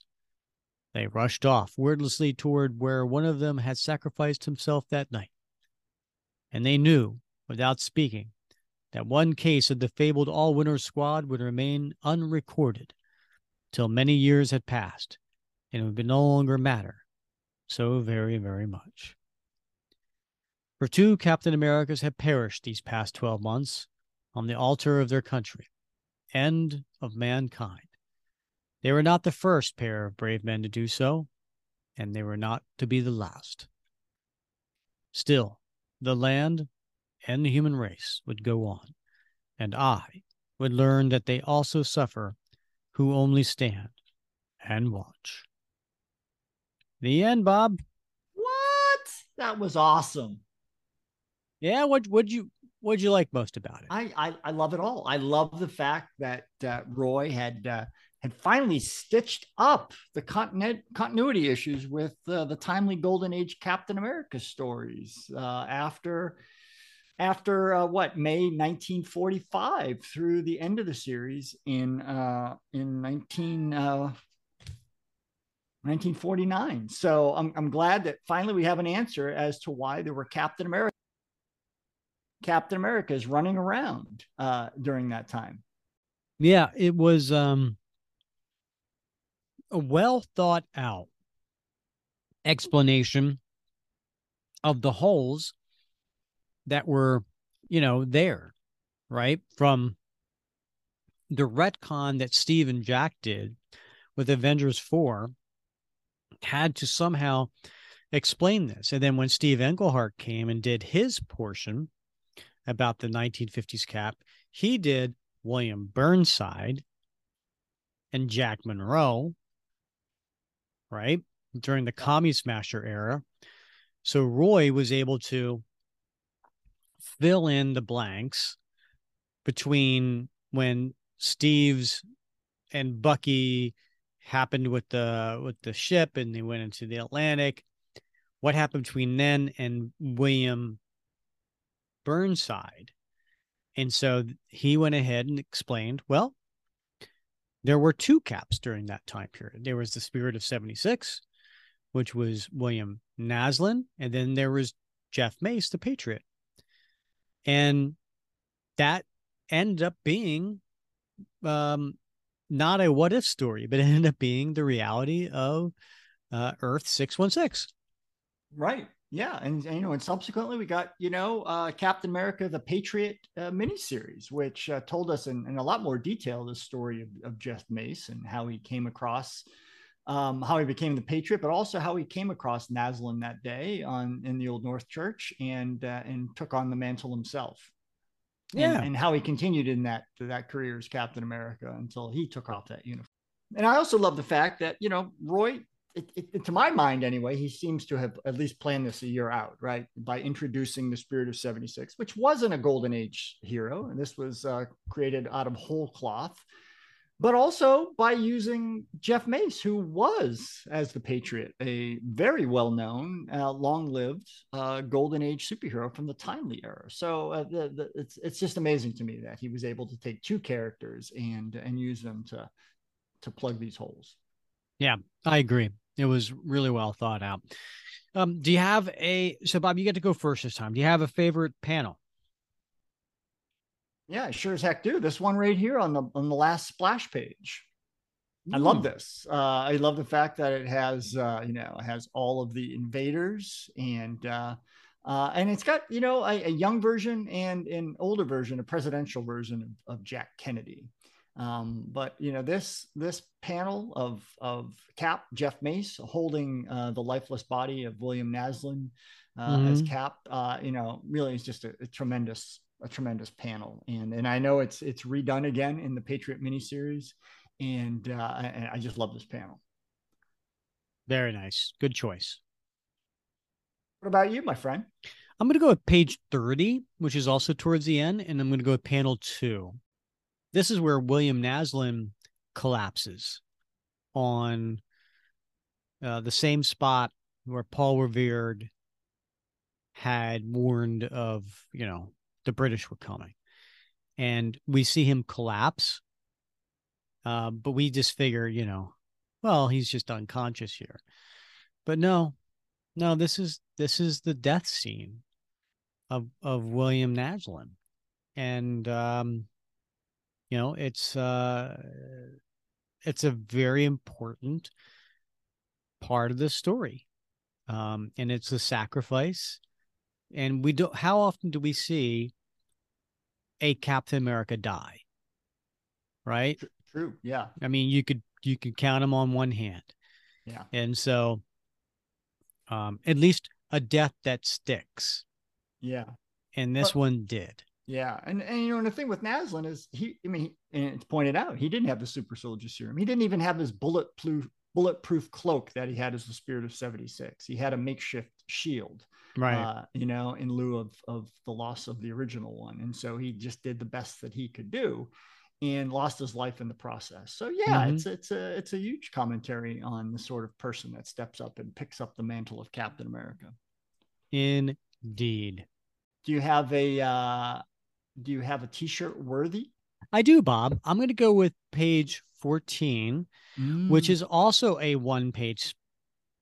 they rushed off wordlessly toward where one of them had sacrificed himself that night. And they knew, without speaking, that one case of the fabled All Winners Squad would remain unrecorded till many years had passed, and it would no longer matter so very, very much. For two Captain Americas have perished these past 12 months on the altar of their country, end of mankind. They were not the first pair of brave men to do so, and they were not to be the last. Still, the land and the human race would go on, and I would learn that they also suffer who only stand and watch. The end, Bob. What? That was awesome. Yeah, what would you what'd you like most about it? I, I, I love it all. I love the fact that uh, Roy had uh, had finally stitched up the continent continuity issues with uh, the timely Golden Age Captain America stories uh, after after uh, what May 1945 through the end of the series in uh, in 19 1949. So I'm, I'm glad that finally we have an answer as to why there were Captain America. Captain America is running around uh, during that time. Yeah, it was um, a well thought out explanation of the holes that were, you know, there, right? From the retcon that Steve and Jack did with Avengers 4 had to somehow explain this. And then when Steve Englehart came and did his portion about the 1950s cap, he did William Burnside and Jack Monroe, right? During the Commie Smasher era. So Roy was able to fill in the blanks between when Steve's and Bucky happened with the with the ship and they went into the Atlantic. What happened between then and William Burnside? And so he went ahead and explained, well, there were two caps during that time period. There was the Spirit of 76, which was William Nasland, and then there was Jeff Mace, the Patriot. And that ended up being um, not a what if story, but it ended up being the reality of uh, Earth 616. Right. Yeah, and, and, you know, and subsequently we got you know uh, Captain America: The Patriot uh, miniseries, which uh, told us in, in, a lot more detail the story of, of Jeff Mace and how he came across, um, how he became the Patriot, but also how he came across Nasland that day on in the Old North Church and uh, and took on the mantle himself. Yeah, and, and how he continued in that that career as Captain America until he took off that uniform. And I also love the fact that you know Roy it, it, to my mind anyway, he seems to have at least planned this a year out, right? By introducing the Spirit of 76, which wasn't a Golden Age hero. And this was uh, created out of whole cloth, but also by using Jeff Mace, who was, as the Patriot, a very well known, uh, long lived uh, Golden Age superhero from the Timely era. So uh, the, the, it's, it's just amazing to me that he was able to take two characters and, and use them to, to plug these holes. Yeah, I agree. It was really well thought out. Um, do you have a so Bob? You get to go first this time. Do you have a favorite panel? Yeah, I sure as heck do. This one right here on the on the last splash page. I love hmm. this. Uh, I love the fact that it has, uh, you know, it has all of the invaders and, uh, uh, and it's got, you know, a, a, young version and an older version, a presidential version of, of Jack Kennedy. Um, but you know this this panel of of Cap Jeff Mace holding uh, the lifeless body of William Nasland uh, mm-hmm. as Cap, uh, you know, really is just a, a, tremendous a tremendous panel, and and I know it's it's redone again in the Patriot miniseries, and uh, and I just love this panel. Very nice, good choice. What about you, my friend? I'm going to go with page 30, which is also towards the end, and I'm going to go with panel two this is where William Nasland collapses on uh, the same spot where Paul Revere had warned of, you know, the British were coming. And we see him collapse. Uh, but we just figure, you know, well, he's just unconscious here. But no, no, this is this is the death scene of of William Nasland. And um you know it's uh it's a very important part of the story um and it's a sacrifice and we don't how often do we see a captain america die? Right? True yeah. I mean you could you could count them on one hand. Yeah. And so um at least a death that sticks. Yeah. And this but, one did. Yeah, and and you know, and the thing with Nasland is he, I mean, and it's pointed out he didn't have the super soldier serum. He didn't even have his bulletproof bulletproof cloak that he had as the Spirit of seventy six. He had a makeshift shield, right? Uh, you know, in lieu of of the loss of the original one, and so he just did the best that he could do, and lost his life in the process. So yeah, mm-hmm. it's it's a it's a huge commentary on the sort of person that steps up and picks up the mantle of Captain America. Indeed. Do you have a uh, do you have a t-shirt worthy? I do, Bob. I'm going to go with page 14, mm. which is also a one page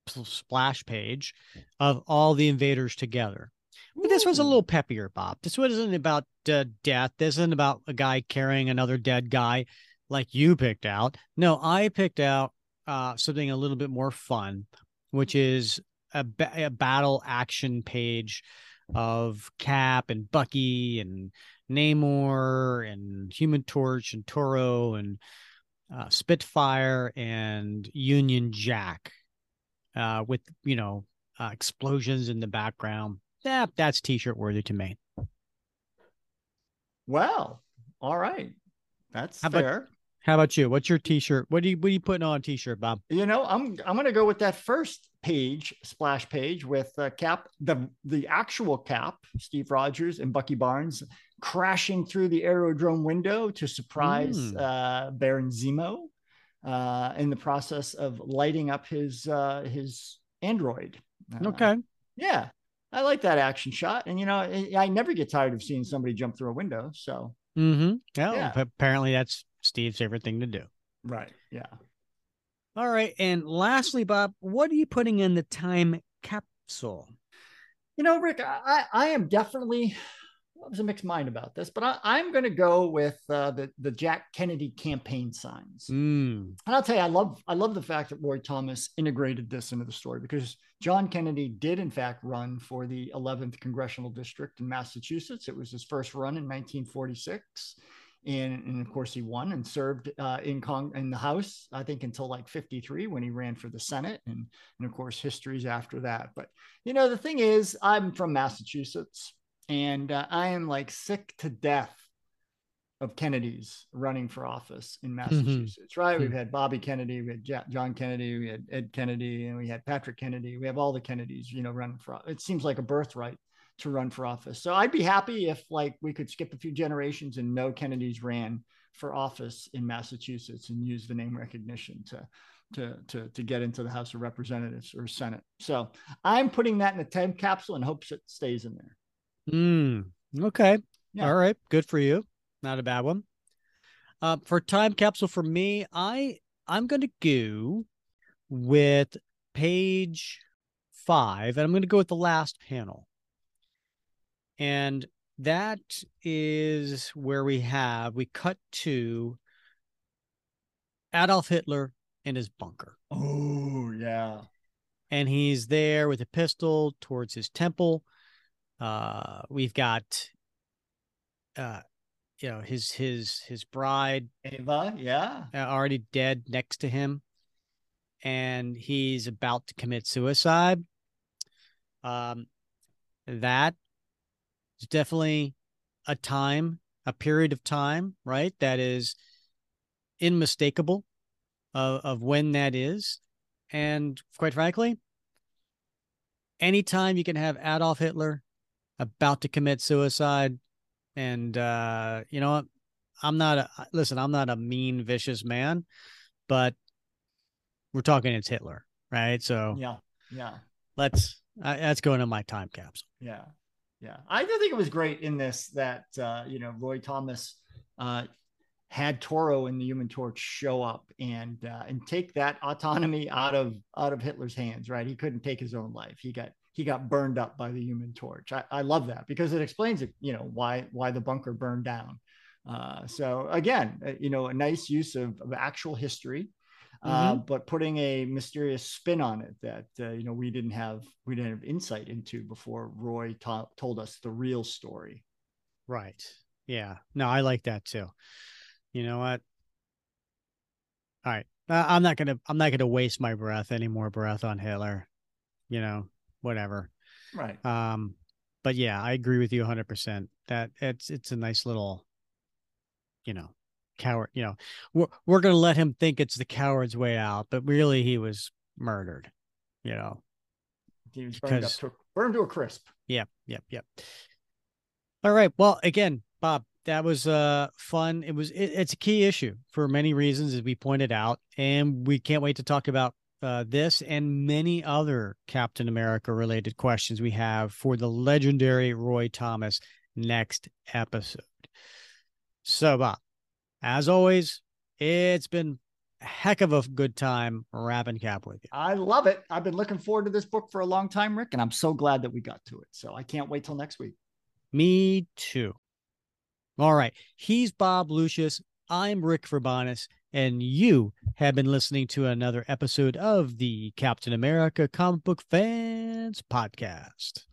splash page of all the invaders together. But this was a little peppier, Bob. This wasn't about uh, death. This isn't about a guy carrying another dead guy like you picked out. No, I picked out uh, something a little bit more fun, which is a, ba- a battle action page of Cap and Bucky and Namor and Human Torch and Toro and uh, Spitfire and Union Jack uh, with, you know, uh, explosions in the background. Yeah, that's t-shirt worthy to me. Well, all right. That's How about- fair. How about you? What's your t-shirt? What do you what are you putting on a t-shirt, Bob? You know, I'm I'm gonna go with that first page, splash page with uh, Cap, the the actual Cap, Steve Rogers and Bucky Barnes crashing through the aerodrome window to surprise Mm. uh, Baron Zemo uh, in the process of lighting up his uh, his android. Uh, Okay. Yeah, I like that action shot, and you know, I, never get tired of seeing somebody jump through a window. So Mm-hmm. Yeah, Yeah. apparently that's Steve's favorite thing to do. right, yeah. All right. And lastly, Bob, what are you putting in the time capsule? You know, Rick, I I am definitely I was a mixed mind about this, but I, I'm going to go with uh, the the Jack Kennedy campaign signs. Mm. And I'll tell you, I love I love the fact that Roy Thomas integrated this into the story because John Kennedy did in fact run for the 11th congressional district in Massachusetts. It was his first run in 1946. And, and of course, he won and served uh, in Cong- in the House, I think, until like 53 when he ran for the Senate. And, and of course, history's after that. But, you know, the thing is, I'm from Massachusetts and uh, I am like sick to death of Kennedys running for office in Massachusetts, right? We've had Bobby Kennedy, we had John Kennedy, we had Ed Kennedy, and we had Patrick Kennedy. We have all the Kennedys, you know, running for. It seems like a birthright to run for office. So I'd be happy if like we could skip a few generations and no Kennedys ran for office in Massachusetts and use the name recognition to to to to get into the House of Representatives or Senate. So I'm putting that in a time capsule and hopes it stays in there. Mm. Okay. Yeah. All right. Good for you. Not a bad one. Uh, for time capsule for me, I I'm going to go with page five, and I'm going to go with the last panel. And that is where we have we cut to Adolf Hitler in his bunker. Oh yeah. and he's there with a pistol towards his temple. Uh, we've got, uh, you know, his his his bride Ava, yeah. already dead next to him, and he's about to commit suicide. Um, that is definitely a time, a period of time, right? That is unmistakable of, of when that is. And quite frankly, anytime you can have Adolf Hitler about to commit suicide, and uh, you know? I'm not a listen, I'm not a mean, vicious man, but we're talking it's Hitler, right? So Yeah. Yeah. let's uh, that's going in my time capsule. Yeah. Yeah. I do think it was great in this that, uh, you know, Roy Thomas uh, had Toro and the Human Torch show up and uh, and take that autonomy out of out of Hitler's hands. Right? He couldn't take his own life. He got he got burned up by the Human Torch. I, I love that because it explains it. You know why why the bunker burned down. Uh, so again, uh, you know, a nice use of, of actual history, uh, but putting a mysterious spin on it that uh, you know we didn't have we didn't have insight into before Roy to- told us the real story. Right. Yeah. No, I like that too. You know what? All right. Uh, I'm not gonna. I'm not gonna waste my breath any more breath on Hitler. You know, whatever. Right. Um, but yeah, I agree with you 100. percent That it's it's a nice little, you know, coward. You know, we're we're gonna let him think it's the coward's way out, but really he was murdered. You know. He was burned up to burned to a crisp. Yep, yep, yep. All right. Well, again, Bob, that was uh fun. It was it, it's a key issue for many reasons, as we pointed out, and we can't wait to talk about uh, this and many other Captain America related questions we have for the legendary Roy Thomas next episode. So, Bob, as always, it's been a heck of a good time wrapping cap with you. I love it. I've been looking forward to this book for a long time, Rick, and I'm so glad that we got to it. So I can't wait till next week. Me too. All right. He's Bob Lucius. I'm Rick Verbanis, and you have been listening to another episode of the Captain America Comic Book Fans Podcast.